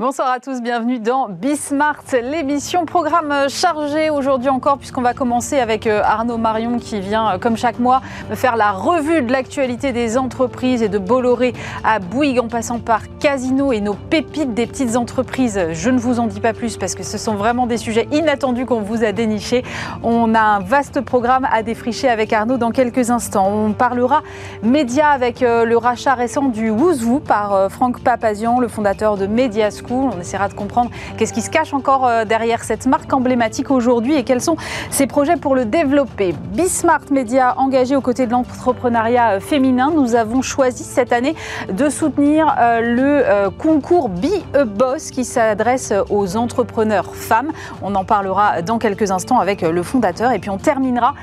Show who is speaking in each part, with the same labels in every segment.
Speaker 1: Bonsoir à tous, bienvenue dans Bismart, l'émission programme chargé aujourd'hui encore puisqu'on va commencer avec euh, Arnaud Marion qui vient euh, comme chaque mois faire la revue de l'actualité des entreprises et de Bolloré à Bouygues en passant par Casino et nos pépites des petites entreprises. Je ne vous en dis pas plus parce que ce sont vraiment des sujets inattendus qu'on vous a dénichés. On a un vaste programme à défricher avec Arnaud dans quelques instants. On parlera médias avec euh, le rachat récent du Wouzou par Franck Papazian, le fondateur de Media On essaiera de comprendre qu'est-ce qui se cache encore euh, derrière cette marque emblématique aujourd'hui et quels sont ses projets pour le développer. Bismart Media, engagé aux côtés de l'entrepreneuriat euh, féminin, nous avons choisi cette année de soutenir euh, le concours Be a Boss qui s'adresse aux entrepreneurs femmes. On en parlera dans quelques instants avec le fondateur et puis on terminera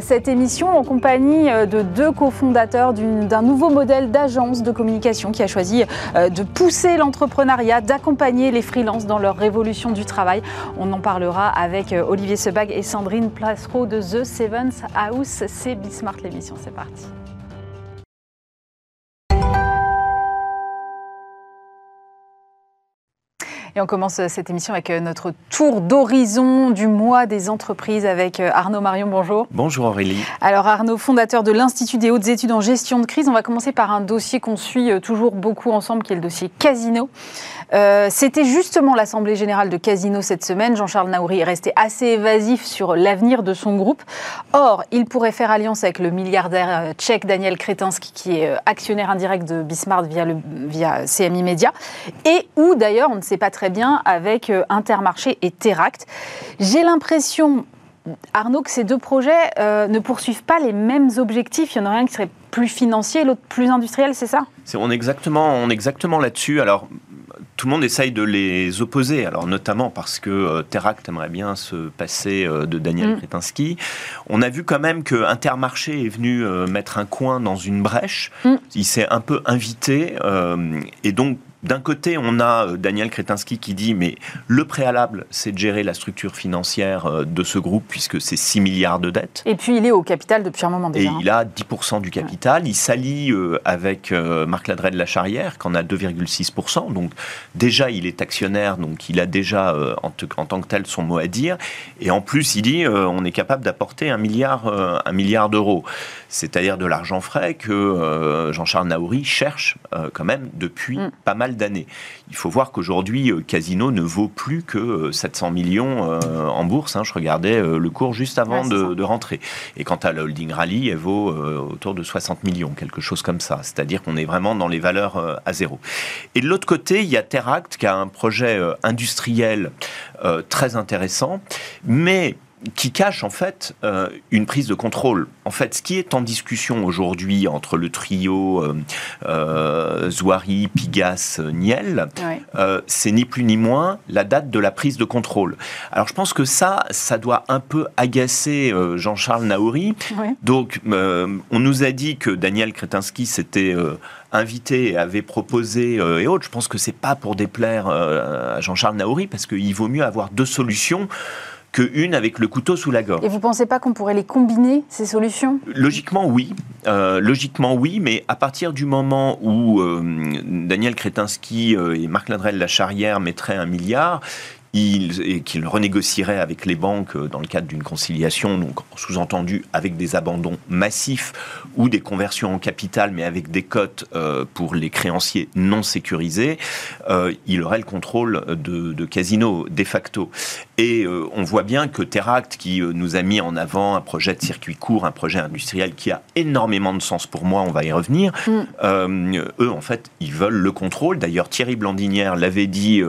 Speaker 1: cette émission en compagnie de deux cofondateurs d'un nouveau modèle d'agence de communication qui a choisi de pousser l'entrepreneuriat, d'accompagner les freelances dans leur révolution du travail. On en parlera avec euh, Olivier Sebag et Sandrine Plasro de The Sevens House. C'est Bismart l'émission, c'est parti. Et on commence euh, cette émission avec euh, notre tour d'horizon du mois des entreprises avec euh, Arnaud Marion. Bonjour.
Speaker 2: Bonjour Aurélie.
Speaker 1: Alors Arnaud, fondateur de l'Institut des hautes études en gestion de crise, on va commencer par un dossier qu'on suit toujours beaucoup ensemble, qui est le dossier Casino. C'était justement l'Assemblée générale de Casino cette semaine. Jean-Charles Naouri est resté assez évasif sur l'avenir de son groupe. Or, il pourrait faire alliance avec le milliardaire tchèque Daniel Kretinsky, qui est actionnaire indirect de Bismarck via, le, via CMI Media, et où d'ailleurs, on ne sait pas très bien avec euh, Intermarché et Teract. J'ai l'impression, Arnaud, que ces deux projets euh, ne poursuivent pas les mêmes objectifs. Il y en a un qui serait plus financier, l'autre plus industriel, c'est ça?
Speaker 2: On est exactement, on est exactement là-dessus. Alors, tout le monde essaye de les opposer, alors notamment parce que euh, Teract aimerait bien se passer de Daniel mm. On a vu quand même que Intermarché est venu mettre un coin dans une brèche. Mm. Il s'est un peu invité et donc d'un côté, on a euh, Daniel Kretinsky qui dit mais le préalable, c'est de gérer la structure financière euh, de ce groupe puisque c'est 6 milliards de dettes.
Speaker 1: Et puis il est au capital depuis un moment déjà.
Speaker 2: Et il a 10% du capital. Il s'allie euh, avec Marc Ladret de la Charrière, qui en a 2,6%. Donc déjà, il est actionnaire, donc il a déjà en, tant que tel son mot à dire. Et en plus, il dit on est capable d'apporter un milliard, un milliard d'euros. C'est-à-dire de l'argent frais que Jean-Charles Naouri cherche quand même depuis mm. pas mal d'années. Il faut voir qu'aujourd'hui, euh, Casino ne vaut plus que 700 euh, millions euh, en bourse. Hein. Je regardais le cours juste avant de, rentrer. Et quant à la holding rally, elle vaut autour de 60 millions, quelque chose comme ça. C'est-à-dire qu'on est vraiment dans les valeurs à zéro. Et de l'autre côté, il y a Teract qui a un projet industriel très intéressant, mais qui cache en fait euh, une prise de contrôle. En fait, ce qui est en discussion aujourd'hui entre le trio euh, euh Zouari, Pigas, Niel, euh, c'est ni plus ni moins la date de la prise de contrôle. Alors je pense que ça, ça doit un peu agacer Jean-Charles Naouri. Donc on nous a dit que Daniel Kretinsky s'était invité et avait proposé et autres. Je pense que c'est pas pour déplaire à Jean-Charles Naouri parce qu'il vaut mieux avoir deux solutions qu'une avec le couteau sous la gorge.
Speaker 1: Et vous ne pensez pas qu'on pourrait les combiner, ces solutions?
Speaker 2: Logiquement, oui. Euh, logiquement, oui, mais à partir du moment où euh, Daniel Kretinsky euh, et Marc Ladrel la charrière mettraient un milliard, il, et qu'il renégocierait avec les banques dans le cadre d'une conciliation, donc sous-entendu avec des abandons massifs ou des conversions en capital, mais avec des cotes euh, pour les créanciers non sécurisés, euh, il aurait le contrôle de, de Casino de facto. Et euh, on voit bien que Teract, qui nous a mis en avant un projet de circuit court, un projet industriel qui a énormément de sens pour moi, on va y revenir, mm. eux, en fait, ils veulent le contrôle. D'ailleurs, Thierry Blandinière l'avait dit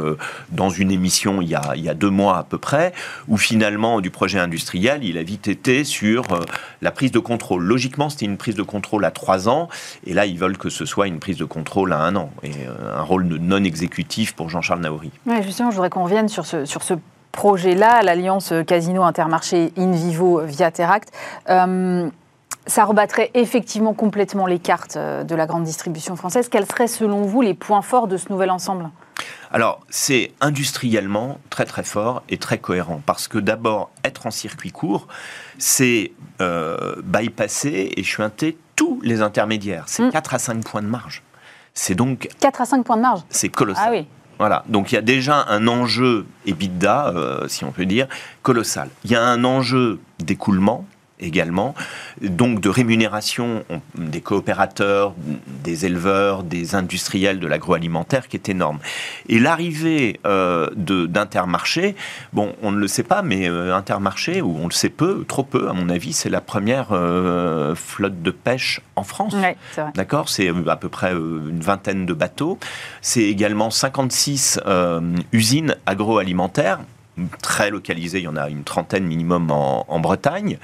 Speaker 2: dans une émission il il y a deux mois à peu près, où finalement, du projet industriel, il a vite été sur euh, la prise de contrôle. Logiquement, c'était une prise de contrôle à trois ans, et là, ils veulent que ce soit une prise de contrôle à un an, et euh, un rôle de non exécutif pour Jean-Charles Naouri.
Speaker 1: Justement, je voudrais qu'on revienne sur ce, sur ce projet-là, l'alliance Casino Intermarché In Vivo via Teract. Euh, ça rebattrait effectivement complètement les cartes de la grande distribution française. Quels seraient selon vous les points forts de ce nouvel ensemble?
Speaker 2: Alors, c'est industriellement très très fort et très cohérent parce que d'abord, être en circuit court, c'est euh, bypasser et chuinter tous les intermédiaires. C'est 4 mm. à 5 points de marge. C'est donc.
Speaker 1: 4 à 5 points de marge
Speaker 2: C'est colossal. Ah oui. Voilà, donc il y a déjà un enjeu EBITDA, si on peut dire, colossal. Il y a un enjeu d'écoulement également, donc de rémunération des coopérateurs, des éleveurs, des industriels de l'agroalimentaire qui est énorme. Et l'arrivée euh, d'Intermarché, bon, on ne le sait pas, mais euh, Intermarché, ou on le sait peu, trop peu à mon avis, c'est la première euh, flotte de pêche en France. D'accord C'est à peu près une vingtaine de bateaux. C'est également 56 usines agroalimentaires très localisé, il y en a une trentaine minimum en, Bretagne.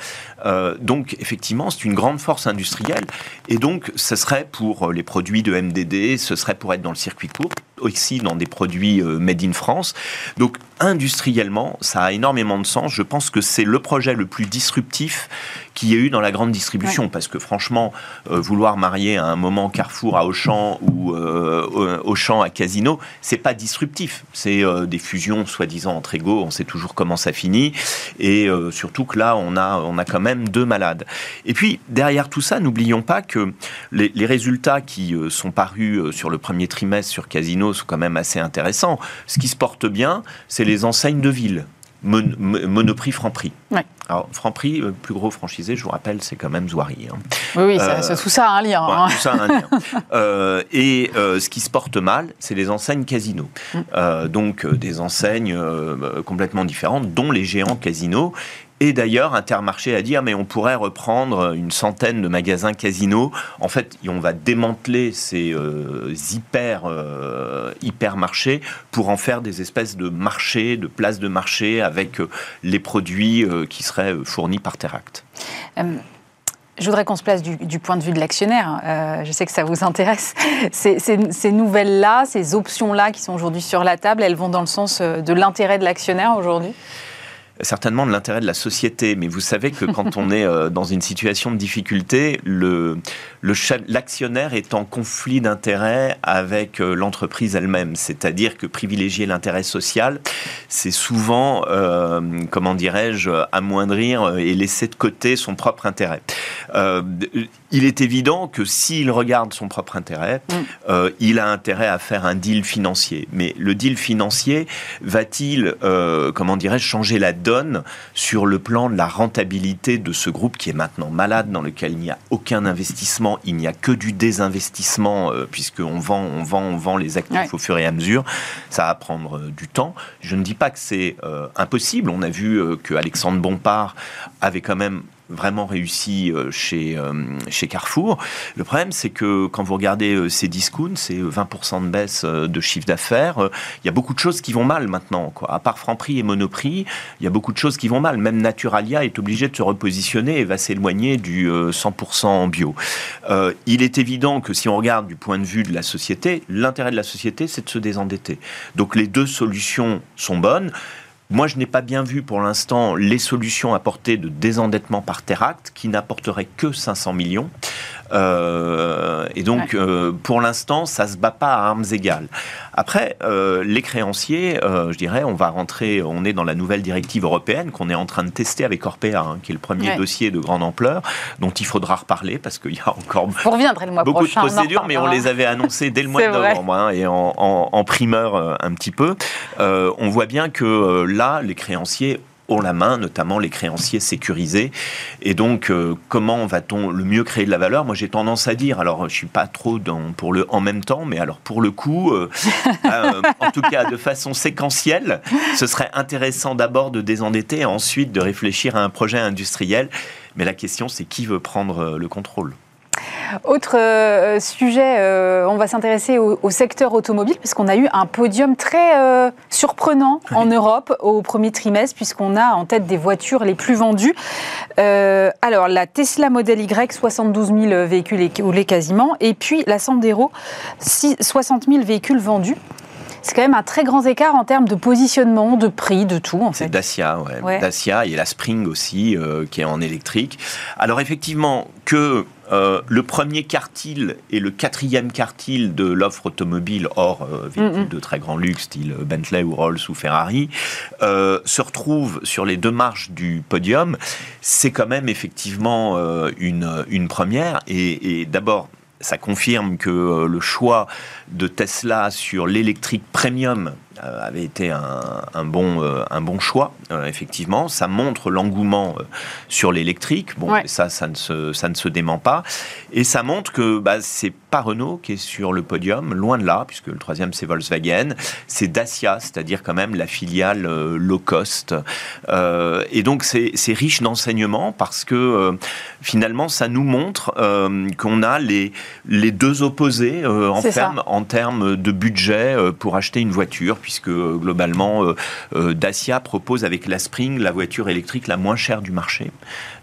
Speaker 2: Euh, donc effectivement, c'est une grande force industrielle. Et donc, ce serait pour les produits de MDD, ce serait pour être dans le circuit court, aussi dans des produits euh, made in France. Donc industriellement, ça a énormément de sens. Je pense que c'est le projet le plus disruptif qu'il y ait eu dans la grande distribution. Parce que franchement, euh, vouloir marier à un moment Carrefour à Auchan ou Auchan à Casino, c'est pas disruptif. C'est des fusions soi-disant entre égaux on sait toujours comment ça finit, et euh, surtout que là, on a, on a quand même deux malades. Et puis, derrière tout ça, n'oublions pas que les, résultats qui euh, sont parus euh, sur le premier trimestre sur Casino sont quand même assez intéressants. Ce qui se porte bien, c'est les enseignes de ville. Monoprix, Franprix. Alors, Franprix, le plus gros franchisé, je vous rappelle, c'est quand même Zouari.
Speaker 1: Hein. Oui, oui tout ça un lien.
Speaker 2: Hein. Tout ça a un lien. et ce qui se porte mal, c'est les enseignes Casino. Mm. donc, des enseignes complètement différentes, dont les géants Casino. Et d'ailleurs, Intermarché a dit ah, mais on pourrait reprendre une centaine de magasins Casino. En fait, on va démanteler ces euh, hyper euh, hypermarchés pour en faire des espèces de marchés, de places de marché avec euh, les produits qui seraient fournis par Teract.
Speaker 1: Je voudrais qu'on se place du, point de vue de l'actionnaire. je sais que ça vous intéresse. Ces nouvelles-là, ces options-là qui sont aujourd'hui sur la table, elles vont dans le sens de l'intérêt de l'actionnaire aujourd'hui?
Speaker 2: Certainement de l'intérêt de la société, mais vous savez que quand on est euh, dans une situation de difficulté, l'actionnaire est en conflit d'intérêt avec euh, l'entreprise elle-même. C'est-à-dire que privilégier l'intérêt social, c'est souvent, euh, comment dirais-je, amoindrir et laisser de côté son propre intérêt. Il est évident que s'il regarde son propre intérêt, mm. il a intérêt à faire un deal financier. Mais le deal financier va-t-il, comment dirais-je, changer la donne sur le plan de la rentabilité de ce groupe qui est maintenant malade, dans lequel il n'y a aucun investissement, il n'y a que du désinvestissement, euh, puisqu'on vend, on vend, on vend les actifs au fur et à mesure. Ça va prendre euh, du temps. Je ne dis pas que c'est euh, impossible. On a vu que Alexandre Bompard avait quand même vraiment réussi euh, chez, euh, chez Carrefour. Le problème, c'est que quand vous regardez euh, ces discounts, c'est 20% de baisse de chiffre d'affaires. Il y a beaucoup de choses qui vont mal maintenant. À part Franprix et Monoprix, il y a beaucoup de choses qui vont mal. Même Naturalia est obligé de se repositionner et va s'éloigner du 100% bio. il est évident que si on regarde du point de vue de la société, l'intérêt de la société, c'est de se désendetter. Donc les deux solutions sont bonnes. Moi, je n'ai pas bien vu pour l'instant les solutions apportées de désendettement par Teract, qui n'apporteraient que 500 millions. Euh, et donc, euh, pour l'instant, ça se bat pas à armes égales. Après, euh, les créanciers, je dirais, on va rentrer, on est dans la nouvelle directive européenne qu'on est en train de tester avec Orpea, hein, qui est le premier dossier de grande ampleur, dont il faudra reparler parce qu'il y a encore beaucoup de procédures, mais on les avait annoncées dès le mois de novembre hein, et en, primeur un petit peu. on voit bien que là, les créanciers ont la main, notamment les créanciers sécurisés. Et donc, euh, comment va-t-on le mieux créer de la valeur? Moi, j'ai tendance à dire, alors je suis pas trop dans, pour le en même temps, mais alors pour le coup, euh, euh, en tout cas de façon séquentielle, ce serait intéressant d'abord de désendetter et ensuite de réfléchir à un projet industriel. Mais la question, c'est qui veut prendre le contrôle?
Speaker 1: Autre euh, sujet, euh, on va s'intéresser au, secteur automobile, puisqu'on a eu un podium très euh, surprenant en Europe au premier trimestre, puisqu'on a en tête des voitures les plus vendues. alors, la Tesla Model Y, 72 000 véhicules écoulés quasiment, et puis la Sandero, 60 000 véhicules vendus. C'est quand même un très grand écart en termes de positionnement, de prix, de tout. En
Speaker 2: C'est Dacia, ouais. Dacia et la Spring aussi, qui est en électrique. Alors effectivement, que euh, le premier quartile et le quatrième quartile de l'offre automobile hors euh, véhicules de très grand luxe, style Bentley ou Rolls ou Ferrari, euh, se retrouvent sur les deux marches du podium. C'est quand même effectivement une, une première. Et, et d'abord, ça confirme que le choix de Tesla sur l'électrique premium euh, avait été un, bon, euh, un bon choix, euh, effectivement. Ça montre l'engouement sur l'électrique. Bon, ça, ça ne, se, ça ne se dément pas. Et ça montre que bah, c'est pas Renault qui est sur le podium, loin de là, puisque le troisième c'est Volkswagen. C'est Dacia, c'est-à-dire quand même la filiale low cost. et donc c'est riche d'enseignements parce que finalement ça nous montre qu'on a les, les deux opposés en, termes, en termes de budget pour acheter une voiture puisque globalement, euh, euh, Dacia propose avec la Spring la voiture électrique la moins chère du marché,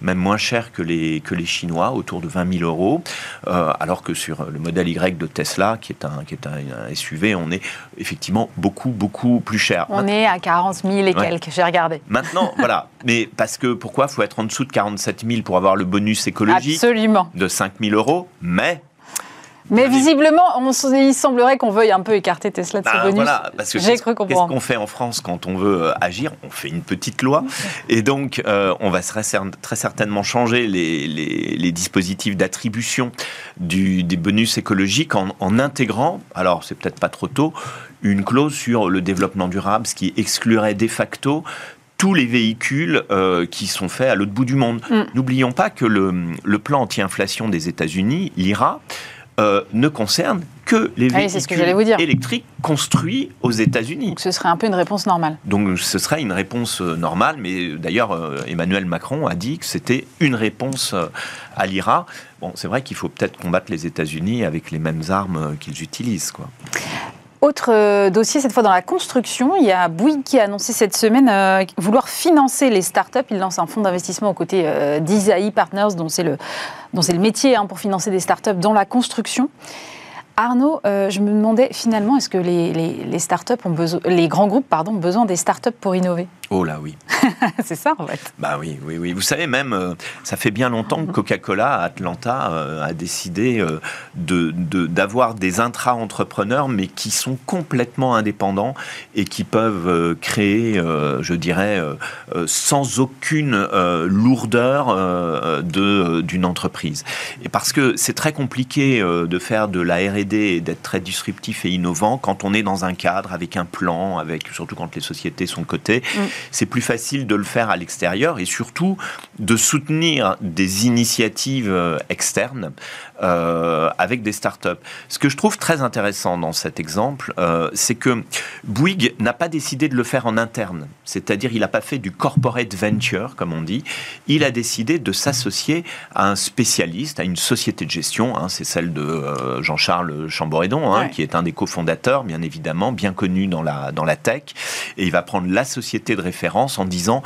Speaker 2: même moins chère que les, que les Chinois, autour de 20 000 euros, euh, alors que sur le modèle Y de Tesla, qui est, un, qui est un, SUV, on est effectivement beaucoup, beaucoup plus cher.
Speaker 1: On est à 40 000 et quelques, j'ai regardé.
Speaker 2: Maintenant, voilà. Mais parce que pourquoi Il faut être en dessous de 47 000 pour avoir le bonus écologique
Speaker 1: Absolument.
Speaker 2: de 5 000 euros, mais
Speaker 1: mais visiblement, il semblerait qu'on veuille un peu écarter Tesla de ce bah, bonus. Voilà, parce que
Speaker 2: J'ai cru comprendre. Qu'est-ce qu'on fait en France quand on veut euh, agir? On fait une petite loi. Et donc, euh, on va très, certainement changer les, dispositifs d'attribution des bonus écologiques en, intégrant, alors c'est peut-être pas trop tôt, une clause sur le développement durable, ce qui exclurait de facto tous les véhicules euh, qui sont faits à l'autre bout du monde. Mm. N'oublions pas que le, le plan anti-inflation des États-Unis, l'IRA, euh, ne concerne que les ah véhicules électriques construits aux États-Unis.
Speaker 1: Donc ce serait un peu une réponse normale.
Speaker 2: Donc ce serait une réponse euh, normale, mais d'ailleurs euh, Emmanuel Macron a dit que c'était une réponse à l'IRA. Bon, c'est vrai qu'il faut peut-être combattre les États-Unis avec les mêmes armes qu'ils utilisent, quoi.
Speaker 1: Autre euh, dossier, cette fois dans la construction, il y a Bouygues qui a annoncé cette semaine euh, vouloir financer les startups. Il lance un fonds d'investissement aux côtés euh, Partners, dont c'est le, le métier hein, pour financer des startups dans la construction. Arnaud, je me demandais finalement, est-ce que les, les, startups ont les grands groupes pardon, ont besoin des startups pour innover?
Speaker 2: Oh là oui.
Speaker 1: c'est ça en fait.
Speaker 2: Bah oui, oui, oui. Vous savez même, euh, ça fait bien longtemps que Coca-Cola à Atlanta euh, a décidé euh, de, d'avoir des intra-entrepreneurs, mais qui sont complètement indépendants et qui peuvent créer, je dirais, sans aucune lourdeur de, d'une entreprise. Et parce que c'est très compliqué de faire de la R&D et d'être très disruptif et innovant quand on est dans un cadre avec un plan, avec surtout quand les sociétés sont cotées. Mm c'est plus facile de le faire à l'extérieur et surtout de soutenir des initiatives euh, externes euh, avec des startups. Ce que je trouve très intéressant dans cet exemple, euh, c'est que Bouygues n'a pas décidé de le faire en interne, c'est-à-dire il n'a pas fait du corporate venture, comme on dit, il a décidé de s'associer à un spécialiste, à une société de gestion, hein, c'est celle de Jean-Charles Chamboredon, hein, qui est un des cofondateurs, bien évidemment, bien connu dans la, dans la tech, et il va prendre la société de référence en disant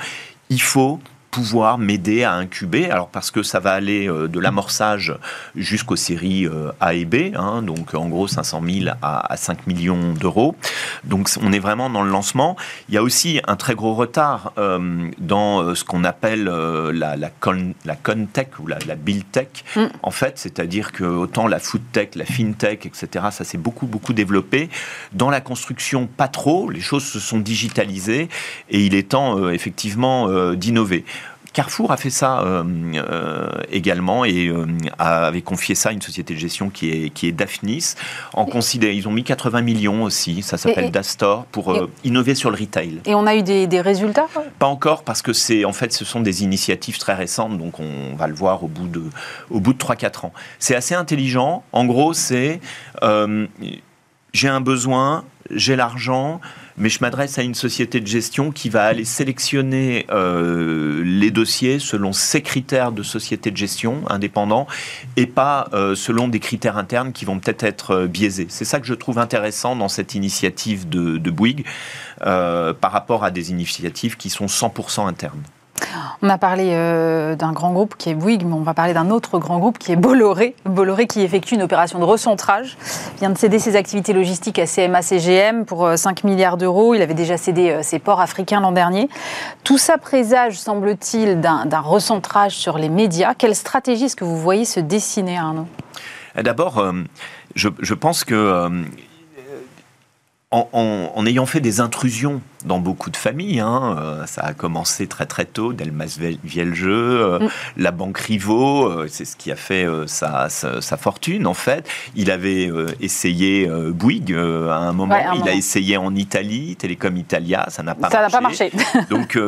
Speaker 2: il faut pouvoir m'aider à incuber. Alors parce que ça va aller euh, de l'amorçage jusqu'aux séries euh, A et B, hein, donc en gros 500 000 à, 5 millions d'euros. Donc on est vraiment dans le lancement. Il y a aussi un très gros retard euh, dans ce qu'on appelle la, la, con, la contech ou la, la tech. Mm. En fait, c'est-à-dire que autant la foodtech, la fintech, etc., ça s'est beaucoup beaucoup développé. Dans la construction, pas trop. Les choses se sont digitalisées et il est temps effectivement d'innover. Carrefour a fait ça euh, euh, également et euh, avait confié ça à une société de gestion qui est, qui est Daphnis. En ils ont mis 80 millions aussi, ça s'appelle Dastor, pour innover sur le retail.
Speaker 1: Et on a eu des, résultats
Speaker 2: Pas encore, parce que c'est en fait ce sont des initiatives très récentes, donc on va le voir au bout de, au bout de 3-4 ans. C'est assez intelligent. En gros, c'est j'ai un besoin, j'ai l'argent, mais je m'adresse à une société de gestion qui va aller sélectionner euh, les dossiers selon ses critères de société de gestion indépendant et pas euh, selon des critères internes qui vont peut-être être euh, biaisés. C'est ça que je trouve intéressant dans cette initiative de, de Bouygues par rapport à des initiatives qui sont 100% internes.
Speaker 1: On a parlé euh, d'un grand groupe qui est Bouygues, mais on va parler d'un autre grand groupe qui est Bolloré. Bolloré qui effectue une opération de recentrage, vient de céder ses activités logistiques à CMA-CGM pour 5 euh, milliards d'euros. Il avait déjà cédé euh, ses ports africains l'an dernier. Tout ça présage, semble-t-il, d'un recentrage sur les médias. Quelle stratégie est-ce que vous voyez se dessiner, Arnaud?
Speaker 2: D'abord, je, pense que en, ayant fait des intrusions dans beaucoup de familles. Hein. Euh, ça a commencé très très tôt, Delmas Vieljeu, euh, mm. la banque Rivaux, euh, c'est ce qui a fait sa, sa, fortune en fait. Il avait essayé Bouygues à un moment, il a essayé en Italie, Telecom Italia, ça n'a pas
Speaker 1: ça marché.
Speaker 2: Pas marché. Donc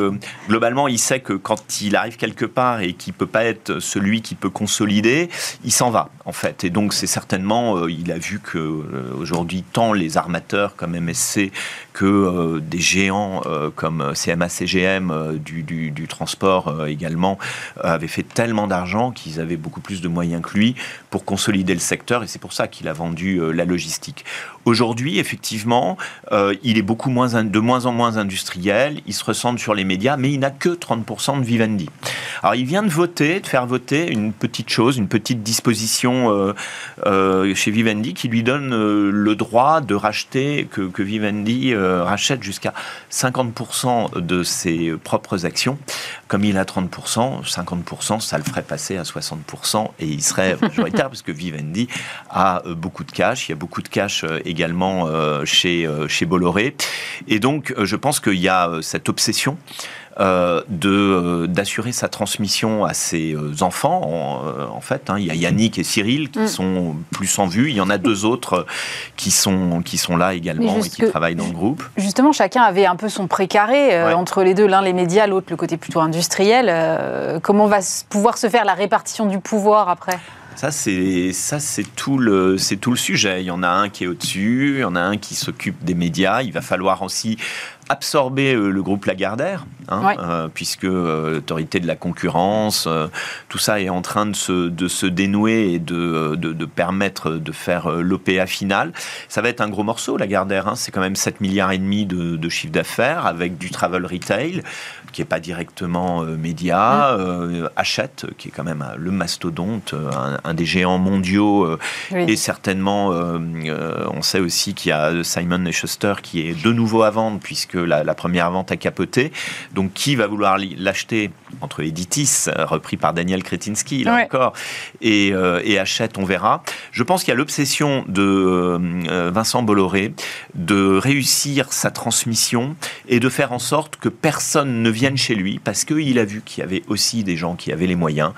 Speaker 2: globalement, il sait que quand il arrive quelque part et qu'il peut pas être celui qui peut consolider, il s'en va en fait. Et donc c'est certainement, il a vu que aujourd'hui tant les armateurs comme MSC que des géants comme CMA-CGM du, du, du, transport également avaient fait tellement d'argent qu'ils avaient beaucoup plus de moyens que lui pour consolider le secteur et c'est pour ça qu'il a vendu la logistique. Aujourd'hui, effectivement, il est beaucoup moins, de moins en moins industriel, il se ressent sur les médias, mais il n'a que 30% de Vivendi. Alors il vient de voter, de faire voter une petite chose, une petite disposition chez Vivendi qui lui donne le droit de racheter, que, que Vivendi rachète jusqu'à 50% de ses propres actions. Comme il a 30%, 50%, ça le ferait passer à 60% et il serait majoritaire parce que Vivendi a euh, beaucoup de cash. Il y a beaucoup de cash euh, également euh, chez, chez Bolloré. Et donc, je pense qu'il y a cette obsession euh, de euh, d'assurer sa transmission à ses euh, enfants. En, fait, hein. il y a Yannick et Cyril qui mm. sont plus en vue. Il y en a deux autres qui sont qui sont là également et qui travaillent dans le groupe.
Speaker 1: Justement, chacun avait un peu son précaré entre les deux. L'un les médias, l'autre le côté plutôt industriel. comment va pouvoir se faire la répartition du pouvoir après?
Speaker 2: Ça, c'est ça, c'est tout le, c'est tout le sujet. Il y en a un qui est au-dessus, il y en a un qui s'occupe des médias. Il va falloir aussi absorber euh, le groupe Lagardère, hein, euh, puisque euh, l'autorité de la concurrence, tout ça est en train de se, de se dénouer et de, de, permettre de faire l'OPA final. Ça va être un gros morceau, Lagardère. Hein, c'est quand même 7 milliards et demi de, de chiffre d'affaires avec du travel retail qui n'est pas directement média, mm. Hachette, qui est quand même le mastodonte, un, des géants mondiaux, et certainement, on sait aussi qu'il y a Simon Schuster qui est de nouveau à vendre, puisque la, première vente a capoté. Donc, qui va vouloir l'acheter entre Editis, repris par Daniel Kretinsky, là encore, et, euh, et, Hachette, on verra. Je pense qu'il y a l'obsession de euh, Vincent Bolloré de réussir sa transmission et de faire en sorte que personne ne vienne chez lui parce qu'il a vu qu'il y avait aussi des gens qui avaient les moyens.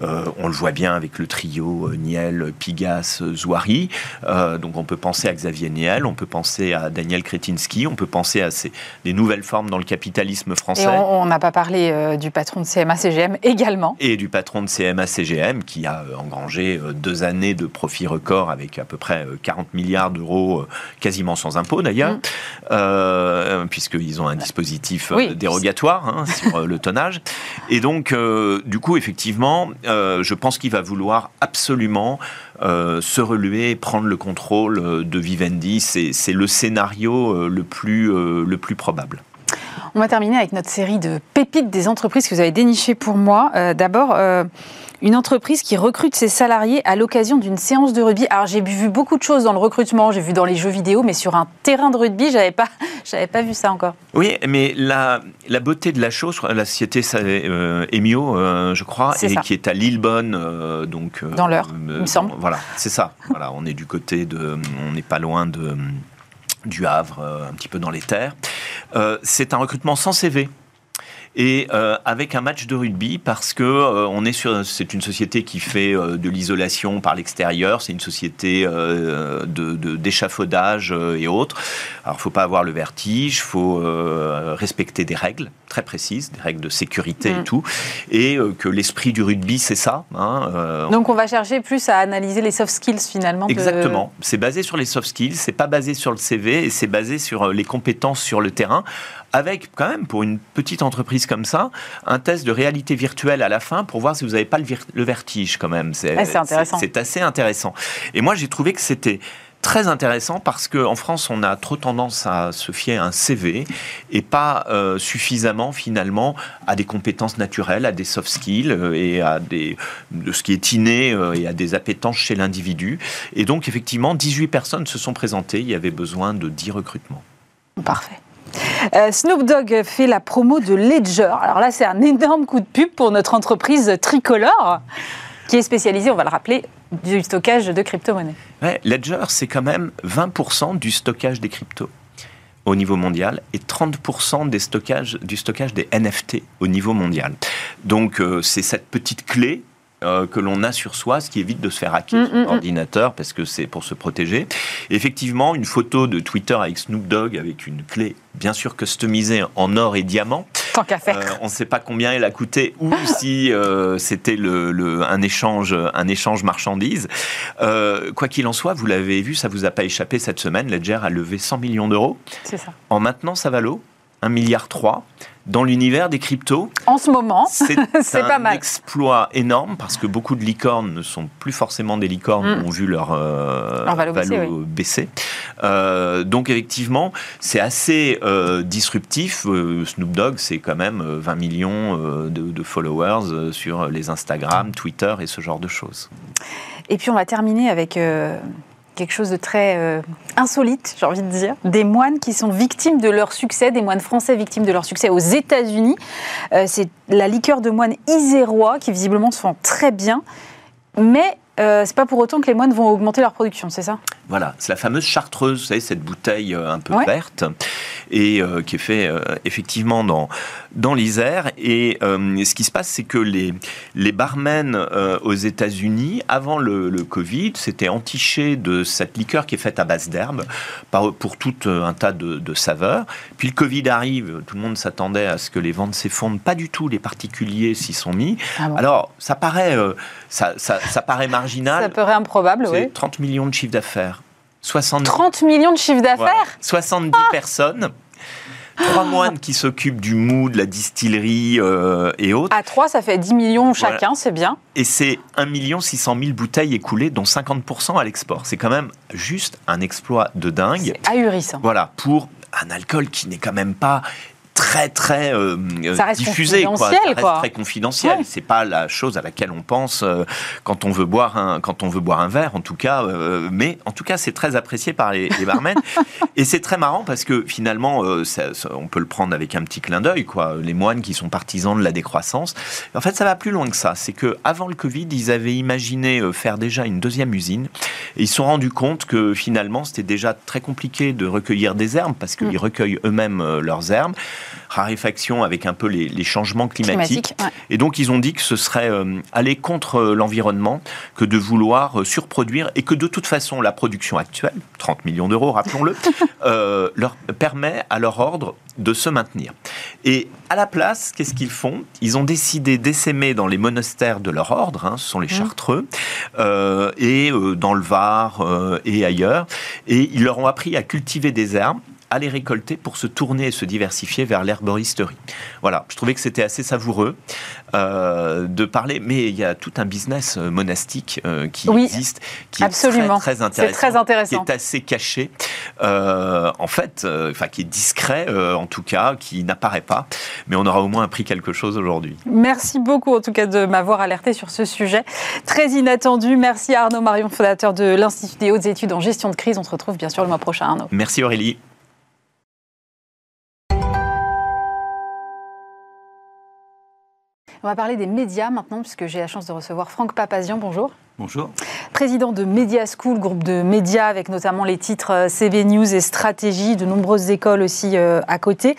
Speaker 2: Euh, on le voit bien avec le trio euh, Niel, Pigas, Zouari. Euh, donc on peut penser à Xavier Niel, on peut penser à Daniel Kretinsky, on peut penser à ces, des nouvelles formes dans le capitalisme français. Et
Speaker 1: on n'a pas parlé du patron de CMA-CGM également.
Speaker 2: Et du patron de CMA-CGM qui a engrangé deux années de profit record avec à peu près 40 milliards d'euros, quasiment sans impôt d'ailleurs, mm. puisqu'ils ont un dispositif dérogatoire hein, sur le tonnage. Et donc, du coup, effectivement, euh, je pense qu'il va vouloir absolument euh, se relever, prendre le contrôle euh, de Vivendi. C'est le scénario le, plus, le plus probable.
Speaker 1: On va terminer avec notre série de pépites des entreprises que vous avez dénichées pour moi. D'abord, une entreprise qui recrute ses salariés à l'occasion d'une séance de rugby. Alors j'ai vu beaucoup de choses dans le recrutement, j'ai vu dans les jeux vidéo, mais sur un terrain de rugby, j'avais pas, j'avais pas vu ça encore.
Speaker 2: Oui, mais la, la beauté de la chose, la société euh, Emio, euh, je crois, et qui est à Lillebonne, euh, donc
Speaker 1: dans l'heure, il me semble.
Speaker 2: Voilà, c'est ça. voilà, on est du côté de, on n'est pas loin de du Havre, un petit peu dans les terres. c'est un recrutement sans CV et euh, avec un match de rugby parce que euh, on est sur c'est une société qui fait euh, de l'isolation par l'extérieur, c'est une société de d'échafaudage et autres. Alors faut pas avoir le vertige, faut respecter des règles très précises, des règles de sécurité et mm. tout, et que l'esprit du rugby c'est ça.
Speaker 1: Hein, Donc on va chercher plus à analyser les soft skills finalement.
Speaker 2: Exactement, c'est basé sur les soft skills, c'est pas basé sur le CV et c'est basé sur les compétences sur le terrain avec quand même pour une petite entreprise comme ça, un test de réalité virtuelle à la fin pour voir si vous n'avez pas le, vertige quand même.
Speaker 1: C'est
Speaker 2: assez intéressant. Et moi j'ai trouvé que c'était très intéressant parce qu'en France, on a trop tendance à se fier à un CV et pas euh, suffisamment finalement à des compétences naturelles, à des soft skills euh, et à des, de ce qui est inné euh, et à des appétences chez l'individu. Et donc, effectivement, 18 personnes se sont présentées. Il y avait besoin de 10 recrutements.
Speaker 1: Parfait. Euh, Snoop Dogg fait la promo de Ledger. Alors là, c'est un énorme coup de pub pour notre entreprise tricolore, qui est spécialisée, on va le rappeler, du stockage de crypto-monnaies.
Speaker 2: Ledger, c'est quand même 20% du stockage des cryptos. au niveau mondial et 30% des stockages, du stockage des NFT au niveau mondial. Donc euh, c'est cette petite clé euh, que l'on a sur soi, ce qui évite de se faire hacker mm, mm, mm. ordinateur parce que c'est pour se protéger. effectivement, une photo de Twitter avec Snoop Dogg avec une clé bien sûr customisée en or et diamant.
Speaker 1: Tant qu'à faire. Euh,
Speaker 2: on ne sait pas combien elle a coûté ou si euh, c'était le, un échange, un échange marchandise. quoi qu'il en soit, vous l'avez vu, ça vous a pas échappé cette semaine. Ledger a levé 100 millions d'euros.
Speaker 1: C'est ça.
Speaker 2: En maintenant sa valo, 1 milliard 3 dans l'univers des cryptos.
Speaker 1: En ce moment, c'est pas
Speaker 2: mal. un exploit énorme parce que beaucoup de licornes ne sont plus forcément des licornes, mm. ont vu leur, euh,
Speaker 1: leur
Speaker 2: baisser. Euh, donc effectivement, c'est assez euh, disruptif. Snoop Dogg, c'est quand même 20 millions de, de, followers sur les Instagram, Twitter et ce genre de choses.
Speaker 1: Et puis on va terminer avec quelque chose de très euh, insolite, j'ai envie de dire. Des moines qui sont victimes de leur succès, des moines français victimes de leur succès aux États-Unis. Euh, c'est la liqueur de moine isérois qui visiblement se vend très bien. Mais euh, c'est pas pour autant que les moines vont augmenter leur production, c'est ça?
Speaker 2: Voilà, c'est la fameuse chartreuse, vous savez, cette bouteille euh, un peu verte, et euh, qui est fait effectivement dans, dans l'Isère. Et ce qui se passe, c'est que les, les barmen aux États-Unis, avant le, Covid, s'étaient entichés de cette liqueur qui est faite à base d'herbe, pour tout un tas de, saveurs. Puis le Covid arrive, tout le monde s'attendait à ce que les ventes s'effondrent, pas du tout, les particuliers s'y sont mis. Ah Alors, ça paraît, ça, ça, ça paraît marrant
Speaker 1: ça paraît improbable, oui.
Speaker 2: 30 millions de chiffre d'affaires.
Speaker 1: 30 millions de chiffre d'affaires
Speaker 2: 70 ah personnes. Trois moines qui s'occupent du mou, de la distillerie euh, et autres.
Speaker 1: À trois, ça fait 10 millions chacun, c'est bien.
Speaker 2: Et c'est 1 600 000 bouteilles écoulées, dont 50% à l'export. C'est quand même juste un exploit de dingue.
Speaker 1: C'est ahurissant.
Speaker 2: Voilà, pour un alcool qui n'est quand même pas très très euh,
Speaker 1: ça reste
Speaker 2: diffusé,
Speaker 1: quoi. Ça
Speaker 2: reste très confidentiel. C'est pas la chose à laquelle on pense euh, quand on veut boire un quand on veut boire un verre, en tout cas. Euh, mais en tout cas, c'est très apprécié par les, les barmen. et c'est très marrant parce que finalement, euh, ça, on peut le prendre avec un petit clin d'œil, quoi. Les moines qui sont partisans de la décroissance. En fait, ça va plus loin que ça. C'est que avant le Covid, ils avaient imaginé faire déjà une deuxième usine. Et ils se sont rendus compte que finalement, c'était déjà très compliqué de recueillir des herbes parce qu'ils mm. recueillent eux-mêmes leurs herbes raréfaction avec un peu les, changements climatiques. Et donc ils ont dit que ce serait euh, aller contre euh, l'environnement que de vouloir euh, surproduire et que de toute façon la production actuelle, 30 millions d'euros rappelons-le, leur permet à leur ordre de se maintenir. Et à la place, qu'est-ce qu'ils font? Ils ont décidé d'essaimer dans les monastères de leur ordre, hein, ce sont les mmh. chartreux, et dans le Var et ailleurs, et ils leur ont appris à cultiver des herbes à les récolter pour se tourner et se diversifier vers l'herboristerie. Voilà, je trouvais que c'était assez savoureux euh, de parler, mais il y a tout un business euh, monastique euh, qui existe, qui est très, intéressant,
Speaker 1: très intéressant,
Speaker 2: qui est assez caché, en fait, enfin qui est discret en tout cas, qui n'apparaît pas, mais on aura au moins appris quelque chose aujourd'hui.
Speaker 1: Merci beaucoup en tout cas de m'avoir alerté sur ce sujet très inattendu. Merci Arnaud Marion, fondateur de l'Institut des hautes études en gestion de crise. On se retrouve bien sûr le mois prochain, Arnaud.
Speaker 2: Merci Aurélie.
Speaker 1: On va parler des médias maintenant, puisque j'ai la chance de recevoir Franck Papazian. Bonjour.
Speaker 3: Bonjour.
Speaker 1: Président de Media School, groupe de médias avec notamment les titres euh, CB News et Stratégie, de nombreuses écoles aussi euh, à côté.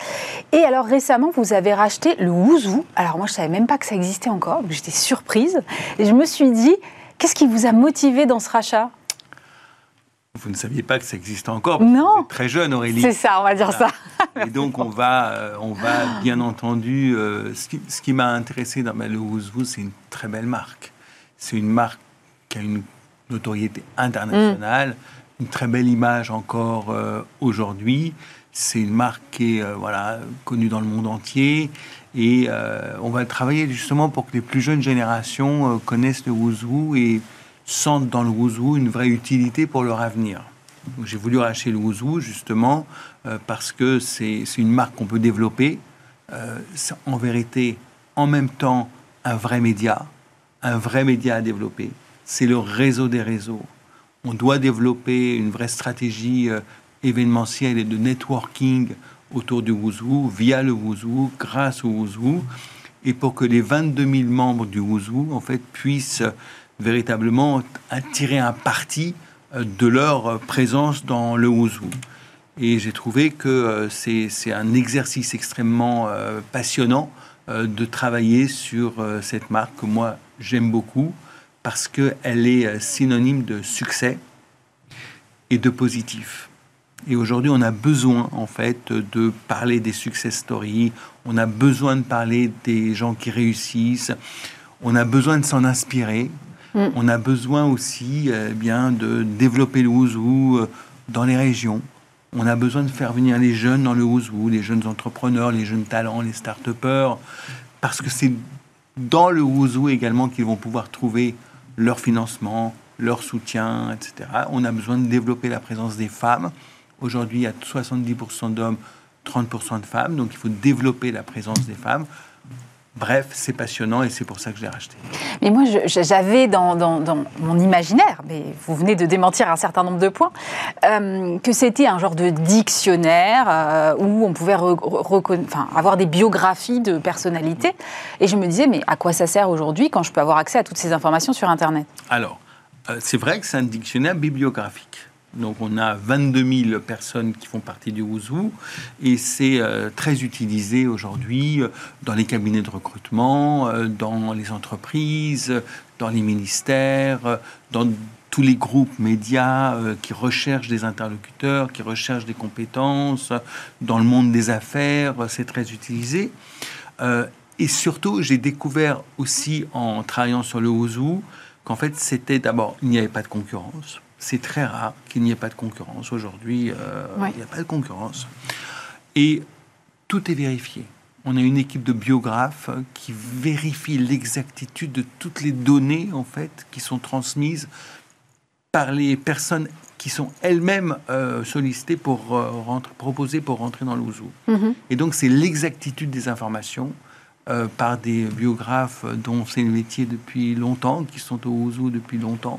Speaker 1: Et alors récemment, vous avez racheté le Wouzou. Alors moi, je ne savais même pas que ça existait encore, j'étais surprise. Et je me suis dit, qu'est-ce qui vous a motivé dans ce rachat?
Speaker 3: Vous ne saviez pas que ça existait encore.
Speaker 1: non.
Speaker 3: Vous êtes très jeune, Aurélie.
Speaker 1: C'est ça, on va dire ça.
Speaker 3: Et donc, on va, euh, on va bien entendu. Euh, ce qui, m'a intéressé dans le Wouzou, c'est une très belle marque. C'est une marque qui a une notoriété internationale, mm. une très belle image encore euh, aujourd'hui. C'est une marque qui est voilà, connue dans le monde entier. Et on va travailler justement pour que les plus jeunes générations connaissent le Wouzou et sentent dans le Wouzou une vraie utilité pour leur avenir. J'ai voulu racheter le Wouzou justement euh, parce que c'est une marque qu'on peut développer. Euh, en vérité, en même temps, un vrai média, un vrai média à développer. C'est le réseau des réseaux. On doit développer une vraie stratégie euh, événementielle et de networking autour du Wouzou, via le Wouzou, grâce au Wouzou, et pour que les 22 000 membres du Wouzou, en fait, puissent véritablement tirer un parti euh, de leur présence dans le Wouzou. Et j'ai trouvé que c'est un exercice extrêmement passionnant de travailler sur cette marque que moi j'aime beaucoup parce qu'elle est synonyme de succès et de positif. Et aujourd'hui, on a besoin, en fait, de parler des success stories. On a besoin de parler des gens qui réussissent. On a besoin de s'en inspirer. Mm. On a besoin aussi, eh bien, de développer le Ouzou euh, dans les régions. On a besoin de faire venir les jeunes dans le Ouzou, les jeunes entrepreneurs, les jeunes talents, les start-upers, parce que c'est dans le Ouzou également qu'ils vont pouvoir trouver leur financement, leur soutien, etc. On a besoin de développer la présence des femmes. Aujourd'hui, il y a 70% d'hommes, 30% de femmes, donc il faut développer la présence des femmes. Bref, c'est passionnant et c'est pour ça que je l'ai racheté.
Speaker 1: Mais moi, j'avais dans, mon imaginaire, mais vous venez de démentir un certain nombre de points, euh, que c'était un genre de dictionnaire euh, où on pouvait avoir des biographies de personnalités. Et je me disais, mais à quoi ça sert aujourd'hui quand je peux avoir accès à toutes ces informations sur Internet?
Speaker 3: Alors, euh, c'est vrai que c'est un dictionnaire bibliographique. Donc on a 22 000 personnes qui font partie du Ouzou et c'est euh, très utilisé aujourd'hui euh, dans les cabinets de recrutement, euh, dans les entreprises, dans les ministères, dans tous les groupes médias qui recherchent des interlocuteurs, qui recherchent des compétences, dans le monde des affaires, c'est très utilisé. et surtout, j'ai découvert aussi en travaillant sur le Ouzou qu'en fait, c'était d'abord, il n'y avait pas de concurrence c'est très rare qu'il n'y ait pas de concurrence. Aujourd'hui, euh, il n'y a pas de concurrence. Et tout est vérifié. On a une équipe de biographes qui vérifie l'exactitude de toutes les données en fait qui sont transmises par les personnes qui sont elles-mêmes euh, sollicitées pour euh, rentrer, proposer pour rentrer dans l'OUZOU. Mm-hmm. Et donc c'est l'exactitude des informations par des biographes dont c'est le métier depuis longtemps, qui sont au OUZOU depuis longtemps.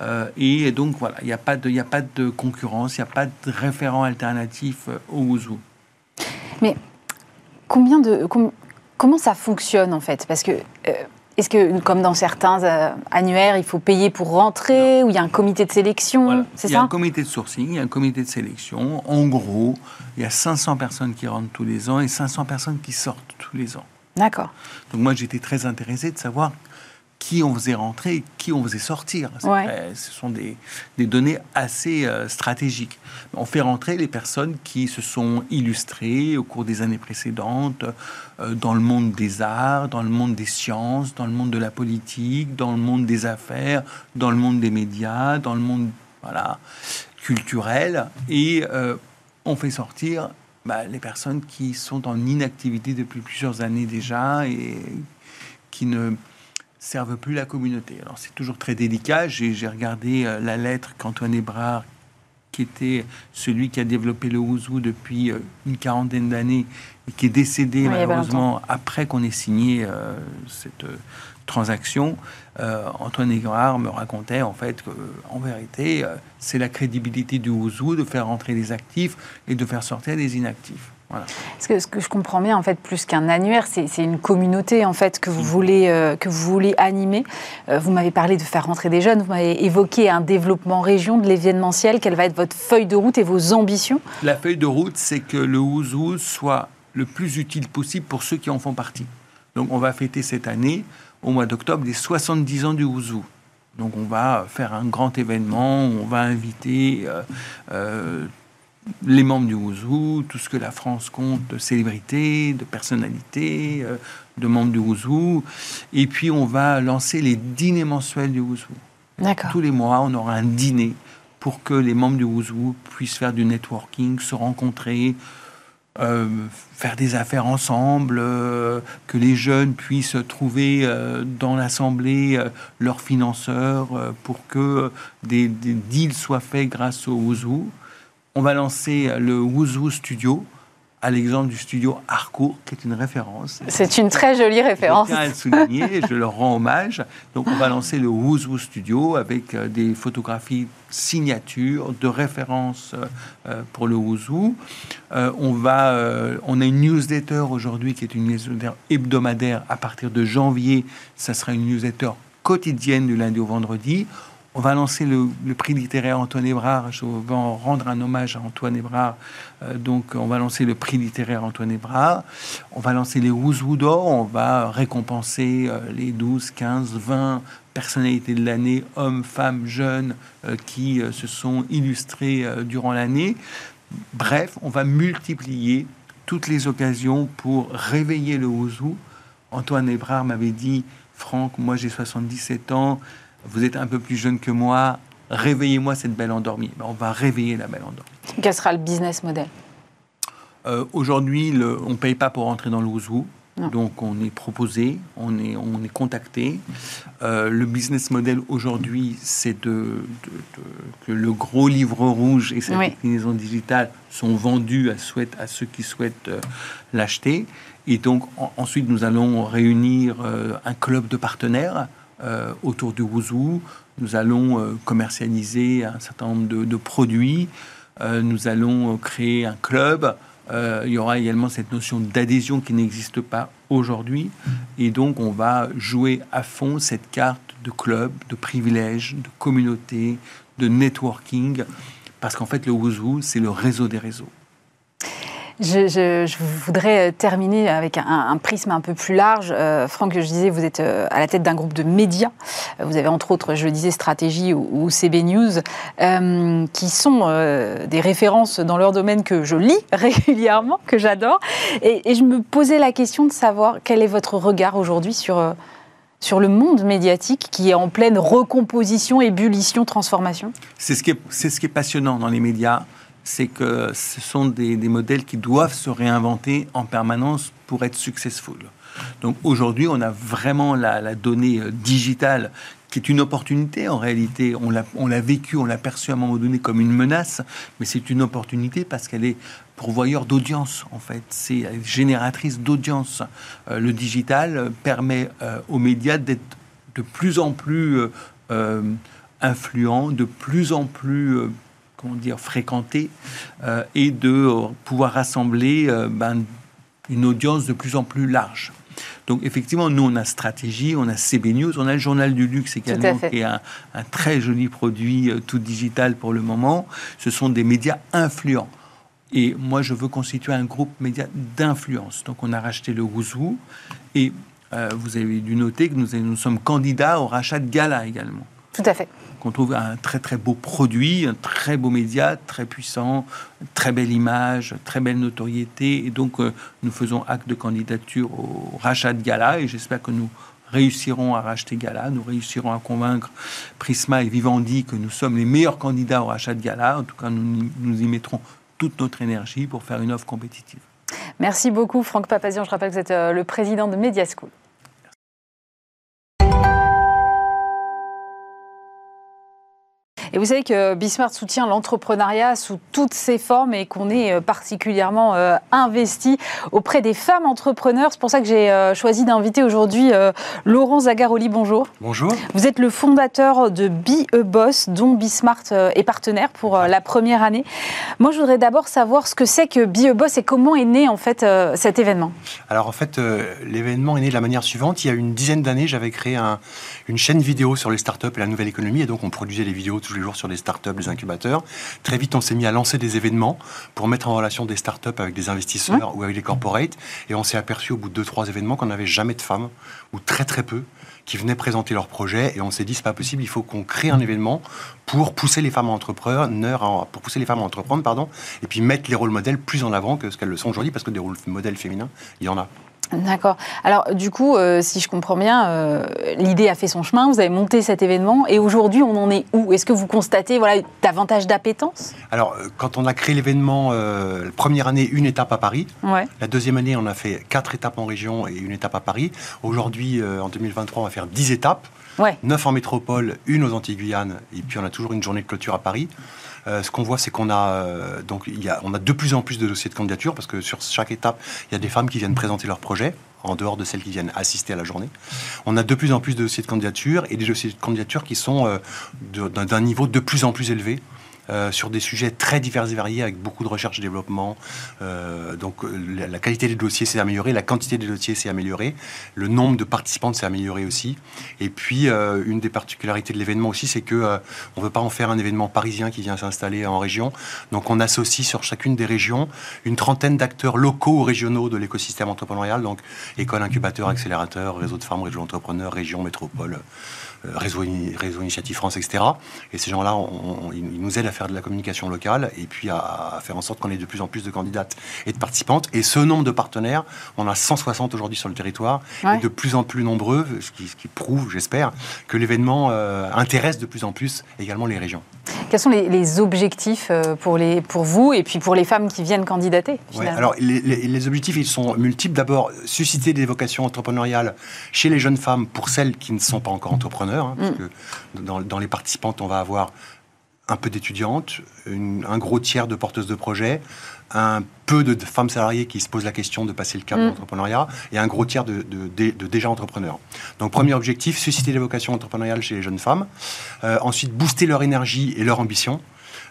Speaker 3: Euh, et donc voilà, il n'y a, pas de, a pas de concurrence, il n'y a pas de référent alternatif euh, au Ouzou.
Speaker 1: Mais combien de, comment ça fonctionne en fait? Parce que euh, est-ce que, comme dans certains annuaires, il faut payer pour rentrer ou il y a un comité de sélection
Speaker 3: C'est ça Il y a un comité de sourcing, il y a un comité de sélection. En gros, il y a 500 personnes qui rentrent tous les ans et 500 personnes qui sortent tous les ans.
Speaker 1: D'accord.
Speaker 3: Donc moi, j'étais très intéressé de savoir qui on faisait rentrer et qui on faisait sortir. ce sont des, données assez euh, stratégiques. On fait rentrer les personnes qui se sont illustrées au cours des années précédentes euh, dans le monde des arts, dans le monde des sciences, dans le monde de la politique, dans le monde des affaires, dans le monde des médias, dans le monde voilà, culturel. Et euh, on fait sortir bah, les personnes qui sont en inactivité depuis plusieurs années déjà et qui ne servent plus la communauté. Alors c'est toujours très délicat. J'ai regardé euh, la lettre qu'Antoine Hébrard, qui était celui qui a développé le Ouzou depuis euh, une quarantaine d'années et qui est décédé malheureusement après qu'on ait signé euh, cette transaction. Antoine Hébrard me racontait en fait qu'en vérité, c'est la crédibilité du Ouzou de faire rentrer les actifs et de faire sortir les inactifs.
Speaker 1: Ce, que, ce que je comprends bien, en fait, plus qu'un annuaire, c'est une communauté en fait que vous voulez euh, que vous voulez animer. Euh, vous m'avez parlé de faire rentrer des jeunes. Vous m'avez évoqué un développement région de l'événementiel. Quelle va être votre feuille de route et vos ambitions?
Speaker 3: La feuille de route, c'est que le Ouzou soit le plus utile possible pour ceux qui en font partie. Donc, on va fêter cette année, au mois d'octobre, les 70 ans du Ouzou. Donc on va faire un grand événement, on va inviter euh, les membres du Ouzou, tout ce que la France compte de célébrités, de personnalités, euh, de membres du Ouzou. Et puis, on va lancer les dîners mensuels du Ouzou. Tous les mois, on aura un dîner pour que les membres du Ouzou puissent faire du networking, se rencontrer, euh, faire des affaires ensemble, euh, que les jeunes puissent trouver dans l'Assemblée leurs financeurs pour que des, des, deals soient faits grâce au Ouzou on va lancer le Wuzu Studio, à l'exemple du studio Harcourt, qui est une référence.
Speaker 1: C'est une très jolie référence.
Speaker 3: Je tiens à le souligner, je leur rends hommage. Donc, on va lancer le Wuzu Studio avec euh, des photographies signatures de référence euh, euh, pour le Wuzu. on, va, on a une newsletter aujourd'hui qui est une newsletter hebdomadaire. À partir de janvier, ça sera une newsletter quotidienne du lundi au vendredi. On va lancer le, prix littéraire Antoine Hébrard. Je vais en rendre un hommage à Antoine Hébrard. Euh, donc, on va lancer le prix littéraire Antoine Hébrard. On va lancer les Ouzou d'or. On va récompenser euh, les 12, 15, 20 personnalités de l'année, hommes, femmes, jeunes, euh, qui se sont illustrés durant l'année. Bref, on va multiplier toutes les occasions pour réveiller le Ouzou. Antoine Hébrard m'avait dit Franck, moi j'ai 77 ans vous êtes un peu plus jeune que moi, réveillez-moi cette belle endormie. Ben, on va réveiller la belle endormie.
Speaker 1: Quel sera le business model?
Speaker 3: Euh, Aujourd'hui, on ne paye pas pour entrer dans le Ouzou. Donc on est proposé, on est, on est contacté. Euh, le business model aujourd'hui, c'est de, que le gros livre rouge et sa déclinaison digitale sont vendus à, souhait, à ceux qui souhaitent euh, l'acheter. Et donc ensuite, nous allons réunir un club de partenaires euh, autour du Wuzu. Nous allons euh, commercialiser un certain nombre de, produits. Euh, nous allons créer un club. il y aura également cette notion d'adhésion qui n'existe pas aujourd'hui. Et donc, on va jouer à fond cette carte de club, de privilège, de communauté, de networking. Parce qu'en fait, le Wuzu, c'est le réseau des réseaux.
Speaker 1: Je, voudrais euh, terminer avec un, prisme un peu plus large. Euh, Franck, je disais, vous êtes euh, à la tête d'un groupe de médias. Vous avez entre autres, je disais, Stratégie ou, CB News, qui sont des références dans leur domaine que je lis régulièrement, que j'adore. Et, je me posais la question de savoir quel est votre regard aujourd'hui sur, sur le monde médiatique qui est en pleine recomposition, ébullition, transformation?
Speaker 3: C'est ce, ce qui est passionnant dans les médias c'est que ce sont des, modèles qui doivent se réinventer en permanence pour être successful. Donc aujourd'hui, on a vraiment la, donnée euh, digitale qui est une opportunité en réalité. On l'a vécu, on l'a perçu à un moment donné comme une menace, mais c'est une opportunité parce qu'elle est pourvoyeur d'audience en fait. C'est génératrice d'audience. Euh, le digital permet euh, aux médias d'être de plus en plus influents, de plus en plus comment dire, fréquenter euh, et de euh, pouvoir rassembler euh, ben, une audience de plus en plus large. Donc effectivement, nous, on a stratégie, on a CB News, on a le journal du luxe également, qui est un, très joli produit tout digital pour le moment. Ce sont des médias influents. Et moi, je veux constituer un groupe média d'influence. Donc on a racheté le Wouzou et vous avez dû noter que nous, nous sommes candidats au rachat de Gala également.
Speaker 1: Tout à fait
Speaker 3: qu'on trouve un très très beau produit, un très beau média, très puissant, très belle image, très belle notoriété. Et donc, euh, nous faisons acte de candidature au rachat de Gala et j'espère que nous réussirons à racheter Gala, nous réussirons à convaincre Prisma et Vivendi que nous sommes les meilleurs candidats au rachat de Gala. En tout cas, nous, y mettrons toute notre énergie pour faire une offre compétitive.
Speaker 1: Merci beaucoup, Franck Papazian. Je rappelle que vous êtes euh, le président de Media School. Et vous savez que Bismarck soutient l'entrepreneuriat sous toutes ses formes et qu'on est euh, particulièrement euh, investi auprès des femmes entrepreneurs. C'est pour ça que j'ai euh, choisi d'inviter aujourd'hui Laurent Zagaroli. Bonjour.
Speaker 4: Bonjour.
Speaker 1: Vous êtes le fondateur de Be a Boss, dont Bismarck est partenaire pour la première année. Moi, je voudrais d'abord savoir ce que c'est que Be a Boss et comment est né en fait cet événement.
Speaker 4: Alors en fait, l'événement est né de la manière suivante. Il y a une dizaine d'années, j'avais créé une chaîne vidéo sur les startups et la nouvelle économie, et donc on produisait des vidéos tous les jours sur des startups, des incubateurs. Très vite, on s'est mis à lancer des événements pour mettre en relation des startups avec des investisseurs ou avec des corporates. Et on s'est aperçu au bout de deux, trois événements qu'on n'avait jamais de femmes, ou très très peu, qui venaient présenter leurs projets. Et on s'est dit, c'est pas possible, il faut qu'on crée un événement pour pousser les femmes entrepreneurs, pour pousser les femmes à entreprendre, pardon, et puis mettre les rôles modèles plus en avant que ce qu'elles le sont aujourd'hui, parce que des rôles modèles féminins, il y en a.
Speaker 1: D'accord. Alors du coup, euh, si je comprends bien, euh, l'idée a fait son chemin, vous avez monté cet événement et aujourd'hui on en est où? Est-ce que vous constatez voilà, davantage d'appétence?
Speaker 4: Alors euh, quand on a créé l'événement, la première année, une étape à Paris. La deuxième année, on a fait quatre étapes en région et une étape à Paris. Aujourd'hui, en 2023, on va faire dix étapes. Ouais. 9 en métropole, une aux Antilles-Guyane, et puis on a toujours une journée de clôture à Paris. Euh, ce qu'on voit, c'est qu'on a euh, a de plus en plus de dossiers de candidature parce que sur chaque étape, il y a des femmes qui viennent présenter leur projet en dehors de celles qui viennent assister à la journée. On a de plus en plus de dossiers de candidature et des dossiers de candidature qui sont euh, d'un niveau de plus en plus élevé. Euh, sur des sujets très divers et variés avec beaucoup de recherche et développement. Euh, donc la, la qualité des dossiers s'est améliorée, la quantité des dossiers s'est améliorée, le nombre de participants s'est amélioré aussi. Et puis une des particularités de l'événement aussi, c'est que on veut pas en faire un événement parisien qui vient s'installer en région. Donc on associe sur chacune des régions une trentaine d'acteurs locaux ou régionaux de l'écosystème entrepreneurial, donc école, incubateur, accélérateur, réseau de femmes, réseau d'entrepreneurs, région, métropole, euh, réseau, réseau Initiative France, etc. Et ces gens-là, ils nous aident à faire de la communication locale et puis à, faire en sorte qu'on ait de plus en plus de candidates et de participantes. Et ce nombre de partenaires, on a 160 aujourd'hui sur le territoire, et de plus en plus nombreux, ce qui, prouve, j'espère, que l'événement euh, intéresse de plus en plus également les régions.
Speaker 1: Quels sont les, objectifs euh, pour, les, pour vous et puis pour les femmes qui viennent candidater
Speaker 4: Alors, les, les, objectifs, ils sont multiples. D'abord, susciter des vocations entrepreneuriales chez les jeunes femmes pour celles qui ne sont pas encore entrepreneurs Hein, parce mm. que dans, les participantes, on va avoir un peu d'étudiantes, un gros tiers de porteuses de projets, un peu de, femmes salariées qui se posent la question de passer le cap de mm. l'entrepreneuriat et un gros tiers de, déjà entrepreneurs. Donc premier objectif, susciter les vocations entrepreneuriales chez les jeunes femmes. Euh, ensuite, booster leur énergie et leur ambition.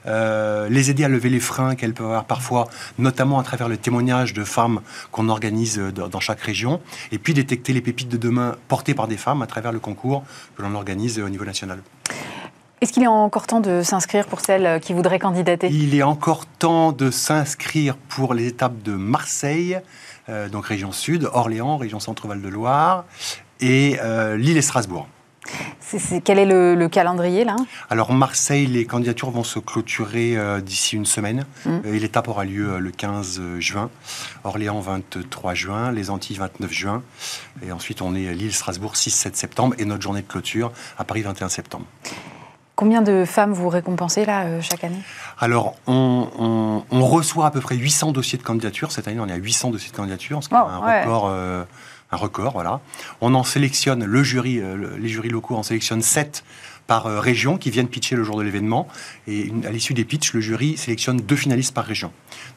Speaker 4: Euh, les aider à lever les freins qu'elles peuvent avoir parfois, notamment à travers le témoignage de femmes qu'on organise euh, dans chaque région, et puis détecter les pépites de demain portées par des femmes à travers le concours que l'on organise au niveau national.
Speaker 1: Est-ce qu'il est encore temps de s'inscrire pour celles qui voudraient candidater
Speaker 4: Il est encore temps de s'inscrire pour les étapes de Marseille, euh, donc région sud, Orléans, région centre-val de Loire, et Lille et Strasbourg
Speaker 1: quel est le, calendrier là?
Speaker 4: Alors Marseille, les candidatures vont se clôturer euh, d'ici une semaine. Mmh. Euh, et l'étape aura lieu euh, le 15 juin. Orléans 23 juin, les Antilles 29 juin. Et ensuite on est Lille-Strasbourg 6-7 septembre et notre journée de clôture à Paris 21 septembre.
Speaker 1: Combien de femmes vous récompensez là chaque année?
Speaker 4: Alors, on, reçoit à peu près 800 dossiers de candidature. Cette année, on est à 800 dossiers de candidature, ce qui est un record un record, voilà. On en sélectionne, le jury, euh, les jurys locaux en sélectionnent 7 par euh, région qui viennent pitcher le jour de l'événement. Et à l'issue des pitchs, le jury sélectionne deux finalistes par région.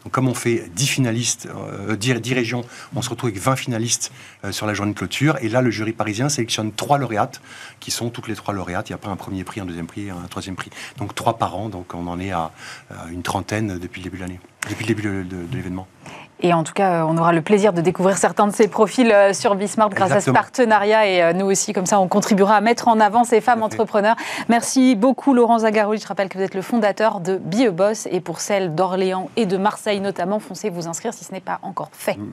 Speaker 4: Donc comme on fait 10 finalistes, euh, 10, régions, on se retrouve avec 20 finalistes euh, sur la journée de clôture. Et là, le jury parisien sélectionne trois lauréates, qui sont toutes les trois lauréates. Il n'y a pas un premier prix, un deuxième prix, un troisième prix. Donc trois par an. Donc on en est à, une trentaine depuis le début de l'année, depuis le début de l'événement.
Speaker 1: Et en tout cas, on aura le plaisir de découvrir certains de ces profils euh, sur Bismart grâce à ce partenariat. Et euh, nous aussi, comme ça, on contribuera à mettre en avant ces femmes entrepreneurs. Merci beaucoup, Laurent Zagaroli. Je rappelle que vous êtes le fondateur de BioBoss. Et pour celles d'Orléans et de Marseille notamment, foncez vous inscrire si ce n'est pas encore fait. Mm.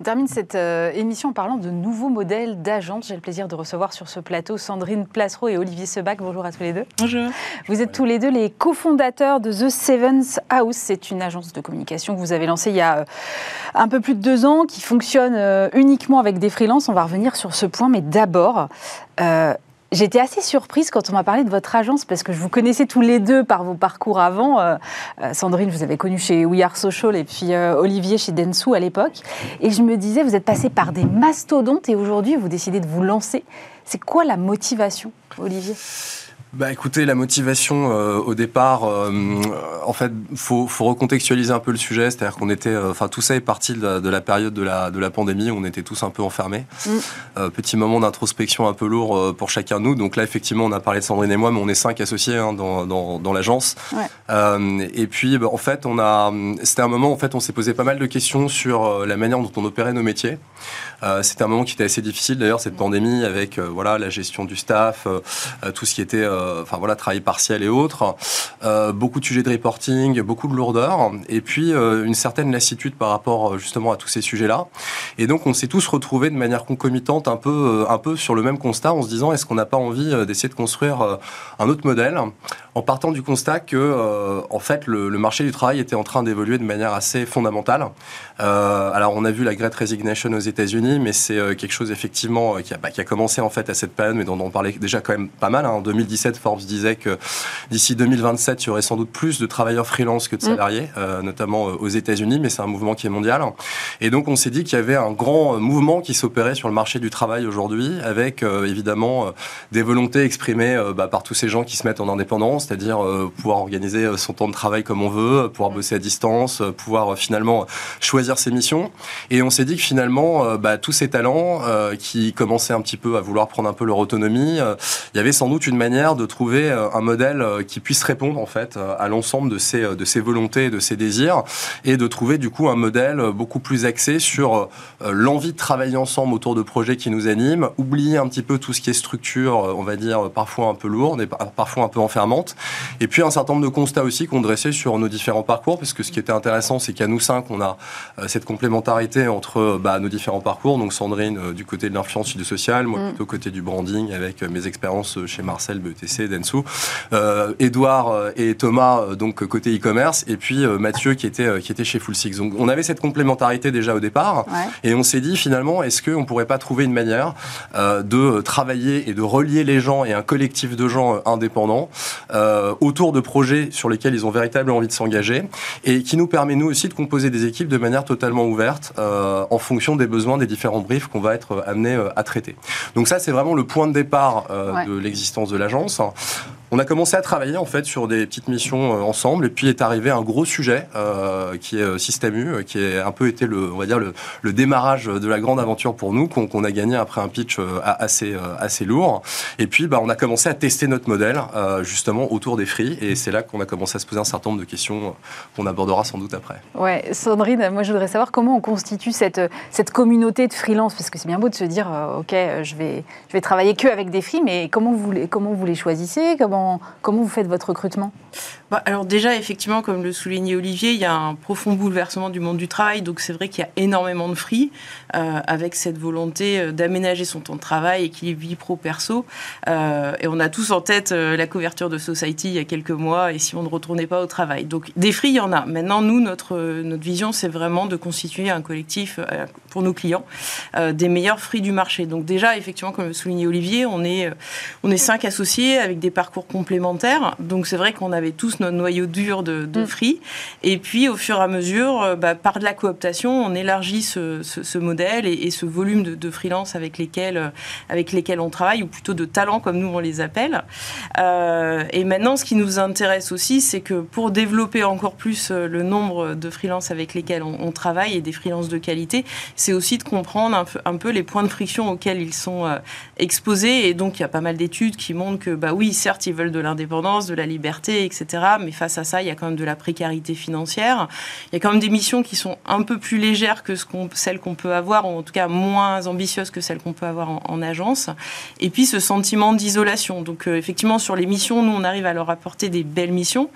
Speaker 1: On termine cette euh, émission en parlant de nouveaux modèles d'agence. J'ai le plaisir de recevoir sur ce plateau Sandrine Placereau et Olivier Sebac. Bonjour à tous les deux.
Speaker 5: Bonjour.
Speaker 1: Vous êtes tous les deux les cofondateurs de The Sevens House. C'est une agence de communication que vous avez lancée il y a euh, un peu plus de deux ans, qui fonctionne euh, uniquement avec des freelances. On va revenir sur ce point, mais d'abord, J'étais assez surprise quand on m'a parlé de votre agence parce que je vous connaissais tous les deux par vos parcours avant. Euh, euh, Sandrine, vous avez connu chez We Are Social et puis euh, Olivier chez Densu à l'époque. Et je me disais, vous êtes passé par des mastodontes et aujourd'hui vous décidez de vous lancer. C'est quoi la motivation, Olivier?
Speaker 5: Bah écoutez, la motivation euh, au départ, euh, en fait, faut, faut recontextualiser un peu le sujet, c'est-à-dire qu'on était, euh, enfin tout ça est parti de la, de la, période de la, de la pandémie, où on était tous un peu enfermés. Mm. petit moment d'introspection un peu lourd pour chacun de nous. Donc là, effectivement, on a parlé de Sandrine et moi, mais on est cinq associés hein, dans, dans, dans l'agence. Ouais. et puis, bah, en fait, on a, c'était un moment, en fait, on s'est posé pas mal de questions sur la manière dont on opérait nos métiers. c'était un moment qui était assez difficile, d'ailleurs, cette pandémie, avec voilà la gestion du staff, tout ce qui était enfin voilà, travail partiel et autres, euh, beaucoup de sujets de reporting, beaucoup de lourdeur, et puis euh, une certaine lassitude par rapport justement à tous ces sujets-là. Et donc on s'est tous retrouvés de manière concomitante un peu, un peu sur le même constat en se disant est-ce qu'on n'a pas envie d'essayer de construire un autre modèle? En partant du constat que en fait le, marché du travail était en train d'évoluer de manière assez fondamentale. alors on a vu la Great Resignation aux États-Unis, mais c'est quelque chose effectivement qui a, bah, qui a, commencé en fait à cette période, mais dont on parlait déjà quand même pas mal hein, en 2017 2017, Forbes disait que d'ici 2027, il y aurait sans doute plus de travailleurs freelance que de mm. salariés, notamment aux États-Unis, mais c'est un mouvement qui est mondial. Et donc, on s'est dit qu'il y avait un grand mouvement qui s'opérait sur le marché du travail aujourd'hui, avec évidemment des volontés exprimées bah, par tous ces gens qui se mettent en indépendance, c'est-à-dire pouvoir organiser son temps de travail comme on veut, pouvoir bosser à distance, pouvoir finalement choisir ses missions. Et on s'est dit que finalement, bah, tous ces talents qui commençaient un petit peu à vouloir prendre un peu leur autonomie, il y avait sans doute une manière de trouver un modèle qui puisse répondre en fait à l'ensemble de ces, de ces volontés et de ces désirs, et de trouver du coup un modèle beaucoup plus axé sur l'envie de travailler ensemble autour de projets qui nous animent, oublier un petit peu tout ce qui est structure, on va dire parfois un peu lourde et parfois un peu enfermante, et puis un certain nombre de constats aussi qu'on dressait sur nos différents parcours, parce que ce qui était intéressant, c'est qu'à nous cinq, on a cette complémentarité entre bah, nos différents parcours. Donc Sandrine du côté de l'influence du social, moi mm. plutôt côté du branding avec mes expériences chez Marcel, BETC, Densu. Euh, Edouard et Thomas donc côté e-commerce, et puis Mathieu qui était qui était chez Full Six. Donc on avait cette complémentarité déjà au départ, et on s'est dit finalement est-ce qu'on pourrait pas trouver une manière de travailler et de relier les gens et un collectif de gens indépendants autour de projets sur lesquels ils ont véritablement envie de s'engager et qui nous permet nous aussi de composer des équipes de manière totalement ouverte euh, en fonction des besoins des différents briefs qu'on va être amené euh, à traiter. Donc ça, c'est vraiment le point de départ euh, de l'existence de l'agence. On a commencé à travailler en fait sur des petites missions euh, ensemble et puis est arrivé un gros sujet euh, qui est euh, Système U, qui a un peu été le, on va dire le, démarrage de la grande aventure pour nous qu'on a gagné après un pitch assez assez lourd. Et puis bah, on a commencé à tester notre modèle justement autour des free et c'est là qu'on a commencé à se poser un certain nombre de questions qu'on abordera sans doute après.
Speaker 1: Ouais, Sandrine, moi je voudrais savoir comment on constitue cette cette communauté de freelance parce que c'est bien beau de se dire ok je vais je vais travailler que avec des free mais comment vous les comment vous les choisissez comment, vous faites votre recrutement?
Speaker 6: Bah, Alors déjà, effectivement, comme le soulignait Olivier, il y a un profond bouleversement du monde du travail. Donc c'est vrai qu'il y a énormément de free euh, avec cette volonté euh, d'aménager son temps de travail, équilibre vie pro-perso. Euh, et on a tous en tête la couverture de Society il y a quelques mois et si on ne retournait pas au travail. Donc des free, il y en a. Maintenant, nous, notre, notre vision, c'est vraiment de constituer un collectif pour nos clients des meilleurs free du marché. Donc déjà, effectivement, comme le soulignait Olivier, on est, on est cinq associés avec des parcours complémentaires. Donc c'est vrai qu'on avait tous notre noyau dur de, de mm. free. Et puis au fur et à mesure, euh, bah, par de la cooptation, on élargit ce, ce, modèle et, ce volume de, de, freelance avec lesquels, euh, avec lesquels on travaille, ou plutôt de talents comme nous on les appelle. Euh, et maintenant, ce qui nous intéresse aussi, c'est que pour développer encore plus le nombre de freelance avec lesquels on, travaille et des freelances de qualité, c'est aussi de comprendre un peu, un peu, les points de friction auxquels ils sont exposés. Et donc, il y a pas mal d'études qui montrent que, bah oui, certes, ils de l'indépendance, de la liberté, etc. Mais face à ça, il y a quand même de la précarité financière. Il y a quand même des missions qui sont un peu plus légères que celles qu'on peut avoir, ou en tout cas moins ambitieuses que celles qu'on peut avoir en, agence. Et puis ce sentiment d'isolation. Donc euh, effectivement, sur les missions, nous, on arrive à leur apporter des belles missions,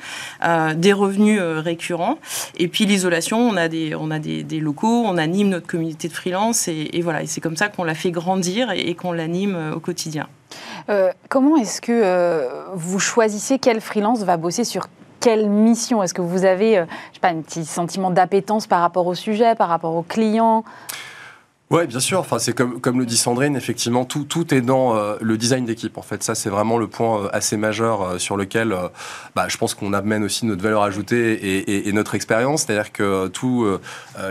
Speaker 6: euh, des revenus euh, récurrents. Et puis l'isolation, on a des, on a des, locaux, on anime notre communauté de freelance, et, voilà. C'est comme ça qu'on la fait grandir et qu'on l'anime au quotidien.
Speaker 1: Euh, comment est-ce que euh, vous choisissez quel freelance va bosser sur quelle mission? Est-ce que vous avez, euh, je sais pas, un petit sentiment d'appétence par rapport au sujet, par rapport aux clients
Speaker 5: oui, bien sûr. Enfin, c'est comme, comme le dit Sandrine, effectivement, tout, tout est dans euh, le design d'équipe. En fait, ça, c'est vraiment le point euh, assez majeur euh, sur lequel bah, je pense qu'on amène aussi notre valeur ajoutée et, et, notre expérience. C'est-à-dire que tous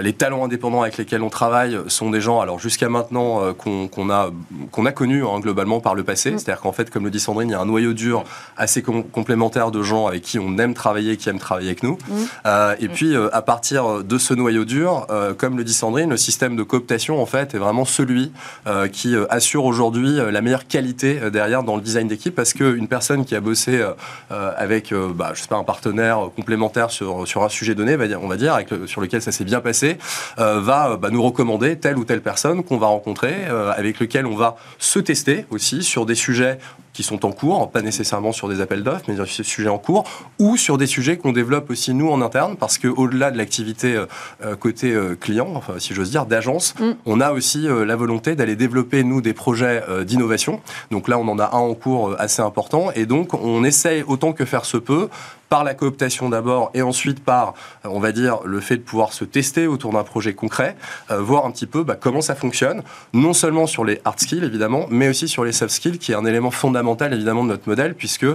Speaker 5: les talents indépendants avec lesquels on travaille sont des gens, alors jusqu'à maintenant, qu'on a, qu'on a connus hein, globalement par le passé. Mm. C'est-à-dire qu'en fait, comme le dit Sandrine, il y a un noyau dur assez complémentaire de gens avec qui on aime travailler, qui aiment travailler avec nous. Mm. et puis, à partir de ce noyau dur, comme le dit Sandrine, le système de cooptation, en fait, est vraiment celui euh, qui euh, assure aujourd'hui euh, la meilleure qualité derrière dans le design d'équipe. Parce qu'une personne qui a bossé avec, bah, je sais pas, un partenaire complémentaire sur, sur un sujet donné, on va dire, avec sur lequel ça s'est bien passé, va bah, nous recommander telle ou telle personne qu'on va rencontrer, avec lequel on va se tester aussi sur des sujets qui sont en cours, pas nécessairement sur des appels d'offres, mais sur des sujets en cours, ou sur des sujets qu'on développe aussi nous en interne, parce qu'au-delà de l'activité euh, euh, côté euh, client, enfin, si j'ose dire, d'agence, mm. on a aussi la volonté d'aller développer, nous, des projets d'innovation. Donc là, on en a un en cours assez important, et donc on essaye autant que faire se peut, par la cooptation d'abord et ensuite par, on va dire, le fait de pouvoir se tester autour d'un projet concret, voir un petit peu bah, comment ça fonctionne, non seulement sur les hard skills évidemment, mais aussi sur les soft skills, qui est un élément fondamental évidemment de notre modèle, puisque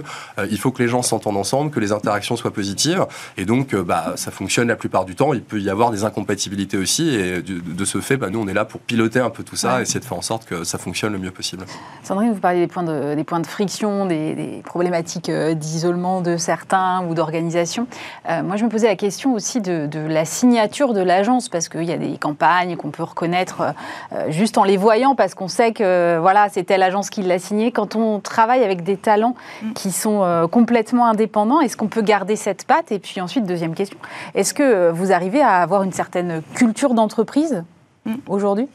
Speaker 5: il faut que les gens s'entendent ensemble, que les interactions soient positives, et donc bah, ça fonctionne la plupart du temps. Il peut y avoir des incompatibilités aussi, et de, ce fait, bah, nous on est là pour piloter un peu tout ça, et essayer de faire en sorte que ça fonctionne le mieux possible.
Speaker 1: Sandrine, vous parliez des points de, des points de friction, des, problématiques euh, d'isolement de certains ou d'organisation. Euh, moi, je me posais la question aussi de, la signature de l'agence, parce qu'il y a des campagnes qu'on peut reconnaître euh, juste en les voyant, parce qu'on sait que voilà, c'est telle agence qui l'a signé. Quand on travaille avec des talents mm. qui sont complètement indépendants, est-ce qu'on peut garder cette patte? Et puis ensuite, deuxième question, est-ce que vous arrivez à avoir une certaine culture d'entreprise mm. aujourd'hui?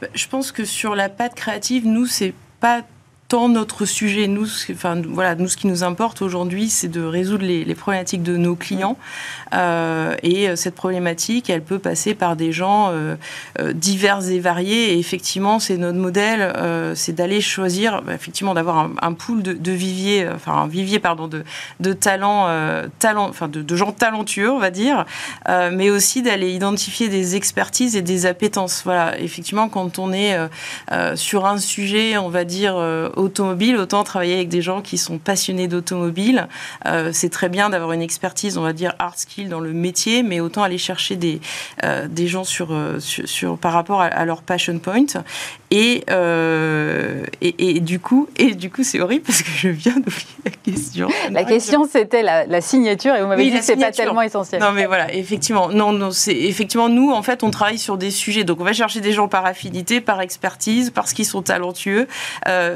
Speaker 6: Bah, Je pense que sur la patte créative, nous, c'est pas tant notre sujet, nous, enfin, voilà, nous, ce qui nous importe aujourd'hui, c'est de résoudre les, problématiques de nos clients. Euh, et euh, cette problématique, elle peut passer par des gens euh, divers et variés. Et effectivement, c'est notre modèle, c'est d'aller choisir, bah, effectivement, d'avoir un, pool de, de, enfin un vivier, pardon, de, talents, talent, enfin de, de, gens talentueux, on va dire, mais aussi d'aller identifier des expertises et des appétences. Voilà, effectivement, quand on est sur un sujet, on va dire automobile, autant travailler avec des gens qui sont passionnés d'automobile. Euh, c'est très bien d'avoir une expertise, on va dire, hard skill dans le métier, mais autant aller chercher des, euh, des gens sur, euh, sur, par rapport à, leur passion point. Et, et, du coup, et du coup, c'est horrible parce que je viens d'oublier la question.
Speaker 1: La question, c'était la, signature et vous m'avez dit que c'est pas tellement essentiel.
Speaker 6: Non, mais voilà, effectivement, non, non, c'est effectivement nous, en fait, on travaille sur des sujets. Donc, on va chercher des gens par affinité, par expertise, parce qu'ils sont talentueux,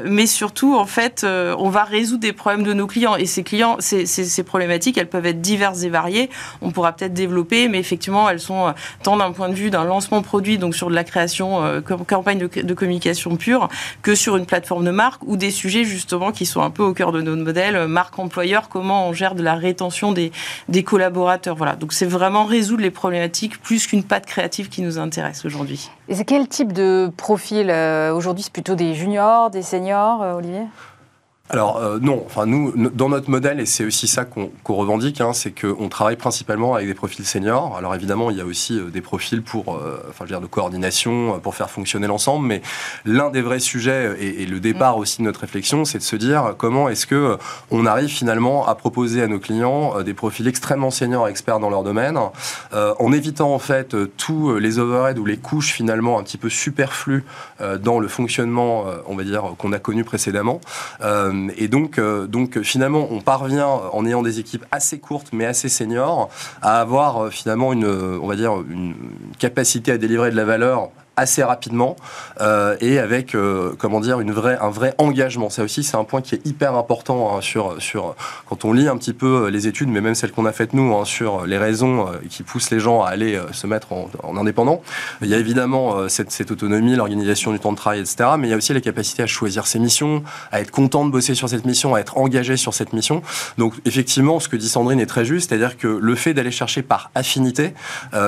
Speaker 6: mais surtout, en fait, euh, on va résoudre des problèmes de nos clients. Et ces clients, ces, problématiques, elles peuvent être diverses et variées. On pourra peut-être développer, mais effectivement, elles sont euh, tant d'un point de vue d'un lancement produit, donc sur de la création, euh, campagne de, communication pure, que sur une plateforme de marque ou des sujets justement qui sont un peu au cœur de notre modèle, marque employeur, comment on gère de la rétention des, des collaborateurs. Voilà. Donc c'est vraiment résoudre les problématiques plus qu'une patte créative qui nous intéresse aujourd'hui.
Speaker 1: Et c'est quel type de profil aujourd'hui? C'est plutôt des juniors, des seniors Olivier?
Speaker 5: Alors euh, non, enfin nous, dans notre modèle, et c'est aussi ça qu'on revendique, hein, c'est qu'on travaille principalement avec des profils seniors. Alors évidemment, il y a aussi euh, des profils pour, euh, enfin je veux dire, de coordination, pour faire fonctionner l'ensemble. Mais l'un des vrais sujets et, le départ aussi de notre réflexion, c'est de se dire comment est-ce que on arrive finalement à proposer à nos clients des profils extrêmement seniors, experts dans leur domaine, en évitant en fait tous les overheads ou les couches finalement un petit peu superflues dans le fonctionnement, on va dire, qu'on a connu précédemment. Euh, et donc, euh, donc finalement, on parvient, en ayant des équipes assez courtes mais assez seniors, à avoir euh, finalement une, on va dire, une capacité à délivrer de la valeur assez rapidement euh, et avec euh, comment dire une vraie un vrai engagement. Ça aussi c'est un point qui est hyper important hein, sur sur quand on lit un petit peu les études mais même celles qu'on a faites nous hein, sur les raisons euh, qui poussent les gens à aller se mettre en, indépendant. Il y a évidemment cette, cette autonomie l'organisation du temps de travail etc mais il y a aussi la capacité à choisir ses missions à être content de bosser sur cette mission à être engagé sur cette mission. Donc effectivement ce que dit Sandrine est très juste c'est-à-dire que le fait d'aller chercher par affinité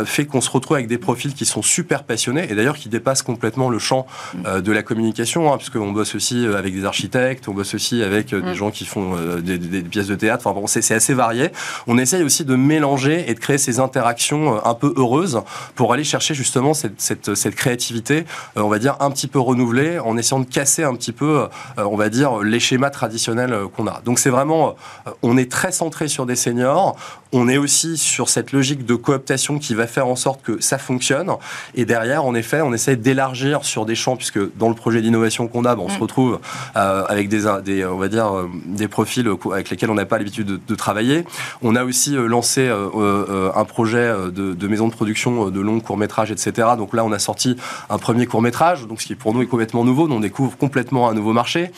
Speaker 5: fait qu'on se retrouve avec des profils qui sont super passionnés. Et d'ailleurs qui dépasse complètement le champ euh, de la communication, hein, puisqu'on bosse aussi euh, avec des architectes, on bosse aussi avec euh, des mm. gens qui font des, pièces de théâtre. Enfin bon, c'est assez varié. On essaye aussi de mélanger et de créer ces interactions un peu heureuses pour aller chercher justement cette, cette, cette créativité, on va dire un petit peu renouvelée, en essayant de casser un petit peu, on va dire, les schémas traditionnels qu'on a. Donc c'est vraiment, on est très centré sur des seniors. On est aussi sur cette logique de cooptation qui va faire en sorte que ça fonctionne. Et derrière, en effet, on essaie d'élargir sur des champs, puisque dans le projet d'innovation qu'on a, on se mm. retrouve euh, avec des, des, on va dire, euh, des profils avec lesquels on n'a pas l'habitude de, travailler. On a aussi euh, lancé un projet de, de, maison de production de longs courts-métrages, etc. Donc là, on a sorti un premier court-métrage, donc ce qui pour nous est complètement nouveau, on découvre complètement un nouveau marché.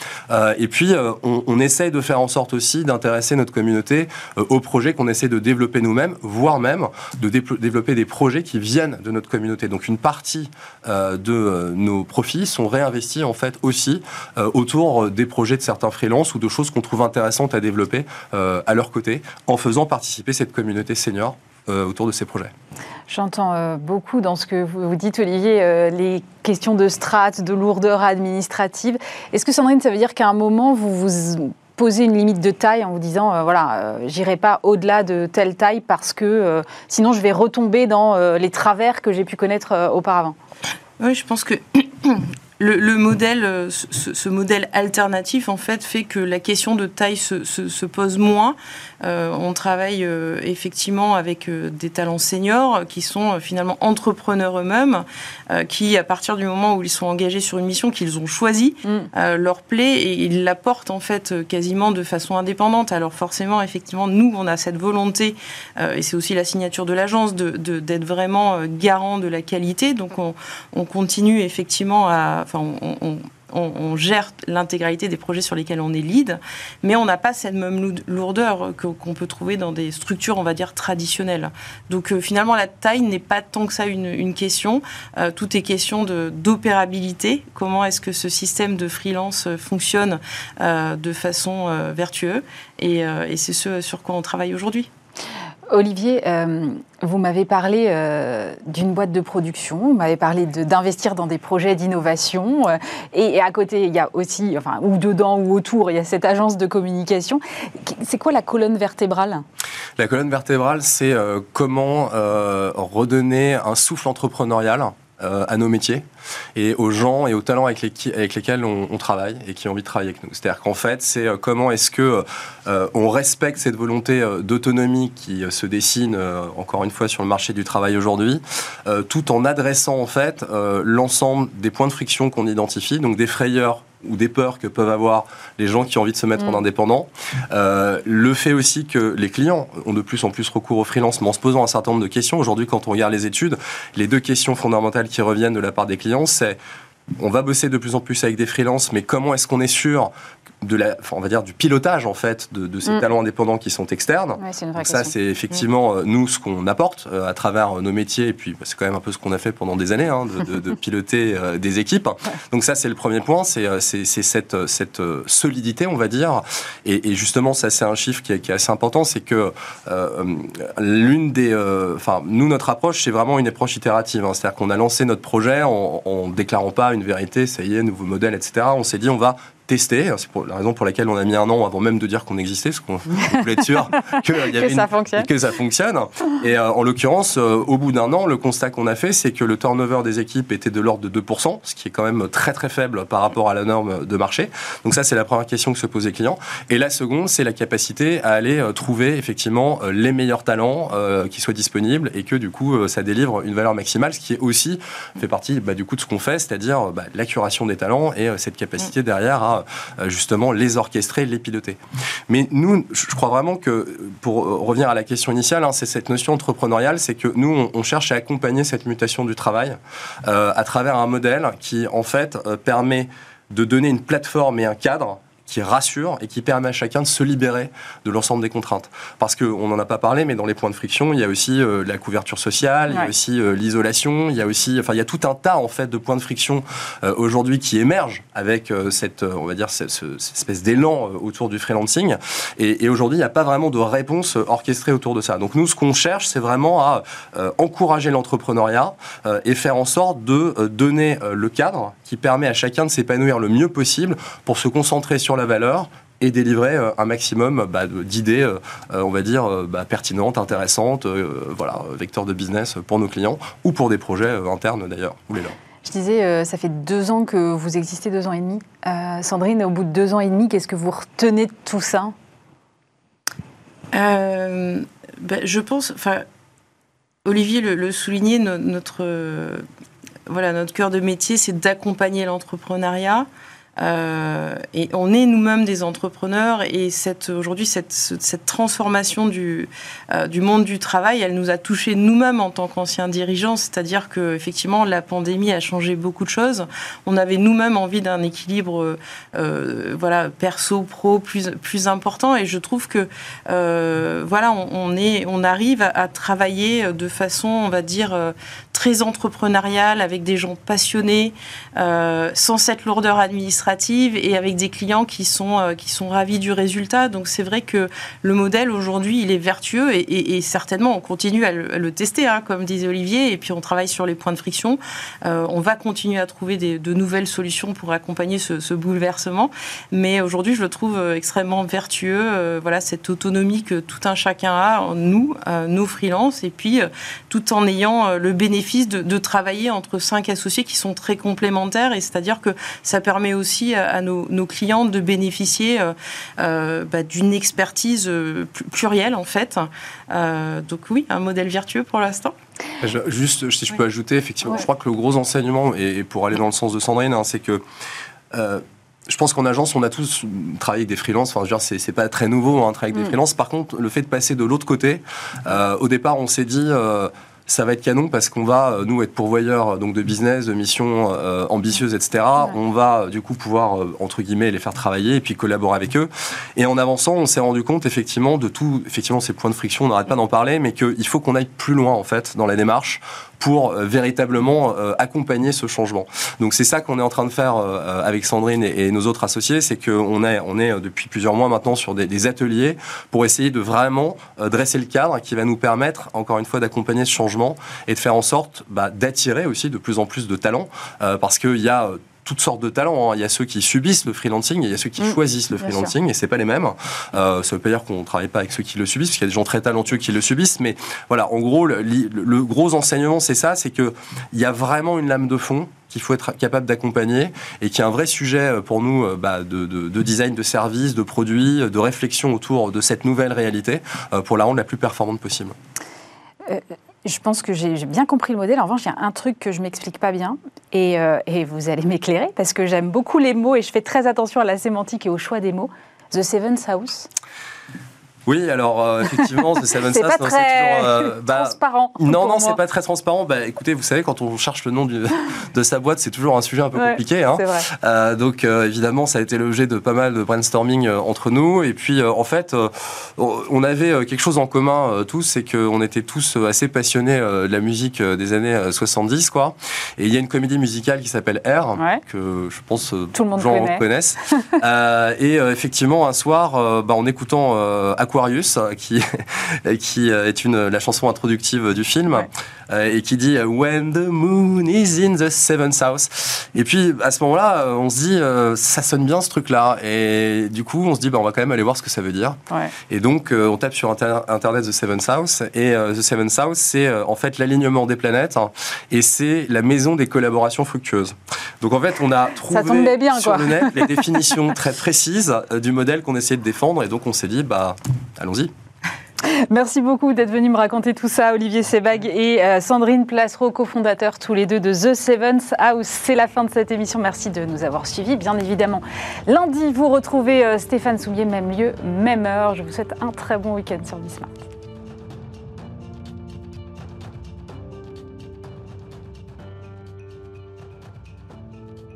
Speaker 5: et puis, on, on, essaye de faire en sorte aussi d'intéresser notre communauté au projet qu'on essaie de développer nous-mêmes, voire même de développer des projets qui viennent de notre communauté. Donc une partie euh, de euh, nos profits sont réinvestis en fait aussi euh, autour des projets de certains freelances ou de choses qu'on trouve intéressantes à développer à leur côté en faisant participer cette communauté senior autour de ces projets.
Speaker 1: J'entends beaucoup dans ce que vous dites, Olivier, les questions de strates, de lourdeur administrative. Est-ce que Sandrine, ça veut dire qu'à un moment, vous vous poser une limite de taille en vous disant, euh, voilà, j'irai pas au-delà de telle taille parce que sinon je vais retomber dans les travers que j'ai pu connaître auparavant?
Speaker 6: Oui, je pense que le, modèle, euh, ce, modèle alternatif, en fait, fait que la question de taille se, pose moins. Euh, on travaille euh, effectivement avec des talents seniors qui sont finalement entrepreneurs eux-mêmes, qui, à partir du moment où ils sont engagés sur une mission qu'ils ont choisie, mm. leur plaît et ils la portent en fait quasiment de façon indépendante. Alors forcément, effectivement, nous, on a cette volonté, et c'est aussi la signature de l'agence, d'être de, vraiment garant de la qualité. Donc on, on continue effectivement à on, gère l'intégralité des projets sur lesquels on est lead, mais on n'a pas cette même lourdeur qu'on peut trouver dans des structures, on va dire, traditionnelles. Donc euh, finalement, la taille n'est pas tant que ça une, question. Euh, tout est question d'opérabilité. Comment est-ce que ce système de freelance fonctionne euh, de façon vertueuse? Et c'est ce sur quoi on travaille aujourd'hui.
Speaker 1: Olivier, euh, vous m'avez parlé euh, d'une boîte de production, vous m'avez parlé d'investir dans des projets d'innovation, euh, et, à côté, il y a aussi, enfin, ou dedans ou autour, il y a cette agence de communication. C'est quoi la colonne vertébrale?
Speaker 5: La colonne vertébrale, c'est comment redonner un souffle entrepreneurial euh, à nos métiers et aux gens et aux talents avec, lesquels on, travaille et qui ont envie de travailler avec nous. C'est-à-dire qu'en fait, c'est euh, comment est-ce que euh, on respecte cette volonté d'autonomie qui se dessine encore une fois sur le marché du travail aujourd'hui, tout en adressant en fait l'ensemble des points de friction qu'on identifie, donc des frayeurs ou des peurs que peuvent avoir les gens qui ont envie de se mettre en mm. indépendant. Euh, le fait aussi que les clients ont de plus en plus recours au freelance, mais en se posant un certain nombre de questions. Aujourd'hui, quand on regarde les études, les deux questions fondamentales qui reviennent de la part des clients, c'est on va bosser de plus en plus avec des freelances, mais comment est-ce qu'on est sûr de la, on va dire du pilotage en fait de, ces mm. talents indépendants qui sont externes. ça, c'est effectivement mm. euh, nous ce qu'on apporte euh, à travers euh, nos métiers et puis bah, c'est quand même un peu ce qu'on a fait pendant des années, hein, de, piloter des équipes. Donc ça, c'est le premier point, c'est cette, cette solidité, on va dire. Et, justement, ça, c'est un chiffre qui est, assez important, c'est que l'une des, enfin, nous, notre approche, c'est vraiment une approche itérative. Hein. C'est-à-dire qu'on a lancé notre projet en, en déclarant pas une vérité, ça y est, nouveau modèle, etc. On s'est dit, on va tester. C'est la raison pour laquelle on a mis un an avant même de dire qu'on existait, parce qu'on voulait être sûr que, y avait
Speaker 1: ça fonctionne.
Speaker 5: que ça fonctionne. Et euh, en l'occurrence, euh, au bout d'un an, le constat qu'on a fait, c'est que le turnover des équipes était de l'ordre de 2%, ce qui est quand même très très faible par rapport à la norme de marché. Donc ça, c'est la première question que se posent les clients. Et la seconde, c'est la capacité à aller euh, trouver effectivement les meilleurs talents qui soient disponibles et que du coup, ça délivre une valeur maximale, ce qui est aussi fait partie bah, du coup de ce qu'on fait, c'est-à-dire bah, la curation des talents et cette capacité derrière à euh, justement les orchestrer, les piloter. Mais nous, je crois vraiment que, pour revenir à la question initiale, hein, c'est cette notion entrepreneuriale, c'est que nous, on, cherche à accompagner cette mutation du travail euh, à travers un modèle qui, en fait, euh, permet de donner une plateforme et un cadre qui rassure et qui permet à chacun de se libérer de l'ensemble des contraintes. Parce qu'on n'en a pas parlé, mais dans les points de friction, il y a aussi euh, la couverture sociale, il y a aussi euh, l'isolation, il y a aussi, enfin, il y a tout un tas en fait de points de friction euh, aujourd'hui qui émergent avec cette, on va dire, cette, espèce d'élan autour du freelancing. Et, et aujourd'hui, il n'y a pas vraiment de réponse orchestrée autour de ça. Donc nous, ce qu'on cherche, c'est vraiment à encourager l'entrepreneuriat et faire en sorte de donner le cadre qui permet à chacun de s'épanouir le mieux possible pour se concentrer sur la valeur et délivrer euh, un maximum bah, d'idées, euh, euh, on va dire, bah, pertinentes, intéressantes, voilà, vecteurs de business pour nos clients ou pour des projets internes d'ailleurs, ou les
Speaker 1: Je disais, ça fait deux ans que vous existez, deux ans et demi. Sandrine, au bout de deux ans et demi, qu'est-ce que vous retenez de tout ça?
Speaker 6: Bah, Je pense, enfin, Olivier le, soulignait, notre, voilà, notre cœur de métier, c'est d'accompagner l'entrepreneuriat. Euh, et on est nous-mêmes des entrepreneurs et aujourd'hui, cette, transformation du, euh, du monde du travail, elle nous a touchés nous-mêmes en tant qu'anciens dirigeants, c'est-à-dire que effectivement la pandémie a changé beaucoup de choses. On avait nous-mêmes envie d'un équilibre euh, voilà, perso-pro plus, plus important et je trouve que voilà, on arrive à, travailler de façon, on va dire, très entrepreneuriale, avec des gens passionnés, sans cette lourdeur administrative et avec des clients qui sont, qui sont ravis du résultat. Donc c'est vrai que le modèle aujourd'hui, il est vertueux et, certainement on continue à le, tester, hein, comme disait Olivier, et puis on travaille sur les points de friction. on va continuer à trouver de nouvelles solutions pour accompagner ce, ce bouleversement. Mais aujourd'hui, je le trouve extrêmement vertueux. voilà, cette autonomie que tout un chacun a, nous, nos freelances, et puis tout en ayant le bénéfice de, travailler entre cinq associés qui sont très complémentaires. Et c'est-à-dire que ça permet aussi à, nos, clients de bénéficier bah, d'une expertise plurielle, en fait. donc oui, un modèle vertueux pour l'instant.
Speaker 5: Juste, si je peux ajouter, effectivement, je crois que le gros enseignement, et, pour aller dans le sens de Sandrine, hein, c'est que je pense qu'en agence, on a tous travaillé avec des freelances. Enfin, je veux dire, c'est pas très nouveau, hein, travailler avec des mm. freelances. Par contre, le fait de passer de l'autre côté, euh, au départ, on s'est dit. Euh, ça va être canon parce qu'on va, euh, nous, être pourvoyeurs donc, de business, de missions ambitieuses, etc. On va, du coup, pouvoir, entre guillemets, les faire travailler et puis collaborer avec eux. Et en avançant, on s'est rendu compte, effectivement, de tout, effectivement, ces points de friction, on n'arrête pas d'en parler, mais qu'il faut qu'on aille plus loin, en fait, dans la démarche pour euh, véritablement euh, accompagner ce changement. Donc c'est ça qu'on est en train de faire euh, avec Sandrine et, nos autres associés, c'est qu'on est, on est depuis plusieurs mois maintenant sur des, ateliers pour essayer de vraiment dresser le cadre qui va nous permettre, encore une fois, d'accompagner ce changement et de faire en sorte bah, d'attirer aussi de plus en plus de talents, parce qu'il y a toutes sortes de talents. Hein. Il y a ceux qui subissent le freelancing et il y a ceux qui mm. choisissent le freelancing et c'est pas les mêmes. Euh, ça veut pas dire qu'on travaille pas avec ceux qui le subissent, parce qu'il y a des gens très talentueux qui le subissent. Mais voilà, en gros, le, gros enseignement, c'est ça, c'est que il y a vraiment une lame de fond qu'il faut être capable d'accompagner et qui est un vrai sujet euh, pour nous euh, bah, de, de, design de services, de produits, de réflexion autour de cette nouvelle réalité euh, pour la rendre la plus performante possible.
Speaker 1: Je pense que j'ai bien compris le modèle. En revanche, il y a un truc que je m'explique pas bien, et, euh, et vous allez m'éclairer, parce que j'aime beaucoup les mots et je fais très attention à la sémantique et au choix des mots. The Seventh House.
Speaker 5: Oui, alors euh, effectivement, The Seven
Speaker 1: c'est pas très toujours, euh, bah, transparent.
Speaker 5: Non, non, c'est pas très transparent. Bah, écoutez, vous savez, quand on cherche le nom de sa boîte, c'est toujours un sujet un peu compliqué. Hein.
Speaker 1: Vrai.
Speaker 5: Euh, donc évidemment, ça a été l'objet de pas mal de brainstorming entre nous. Et puis en fait, on avait quelque chose en commun tous, c'est qu'on était tous assez passionnés de la musique des années 70, quoi. Et il y a une comédie musicale qui s'appelle R, que je pense
Speaker 1: tout le monde
Speaker 5: gens connaissent. et effectivement, un soir, bah, en écoutant Aqua Aquarius, qui, qui est une, la chanson introductive du film, euh, et qui dit When the moon is in the seventh house. Et puis à ce moment-là, on se dit euh, ça sonne bien ce truc-là, et du coup on se dit bah, on va quand même aller voir ce que ça veut dire. Et donc euh, on tape sur internet The Seventh House, et The Seventh House c'est en fait l'alignement des planètes, hein, et c'est la maison des collaborations fructueuses. Donc en fait on a trouvé
Speaker 1: bien,
Speaker 5: sur le net les définitions très précises du modèle qu'on essayait de défendre, et donc on s'est dit bah Allons-y.
Speaker 1: Merci beaucoup d'être venu me raconter tout ça, Olivier Sebag et euh, Sandrine Placereau, cofondateurs tous les deux de The Seventh House. C'est la fin de cette émission. Merci de nous avoir suivis. Bien évidemment, lundi, vous retrouvez euh, Stéphane Soumier, même lieu, même heure. Je vous souhaite un très bon week-end sur Bismarck.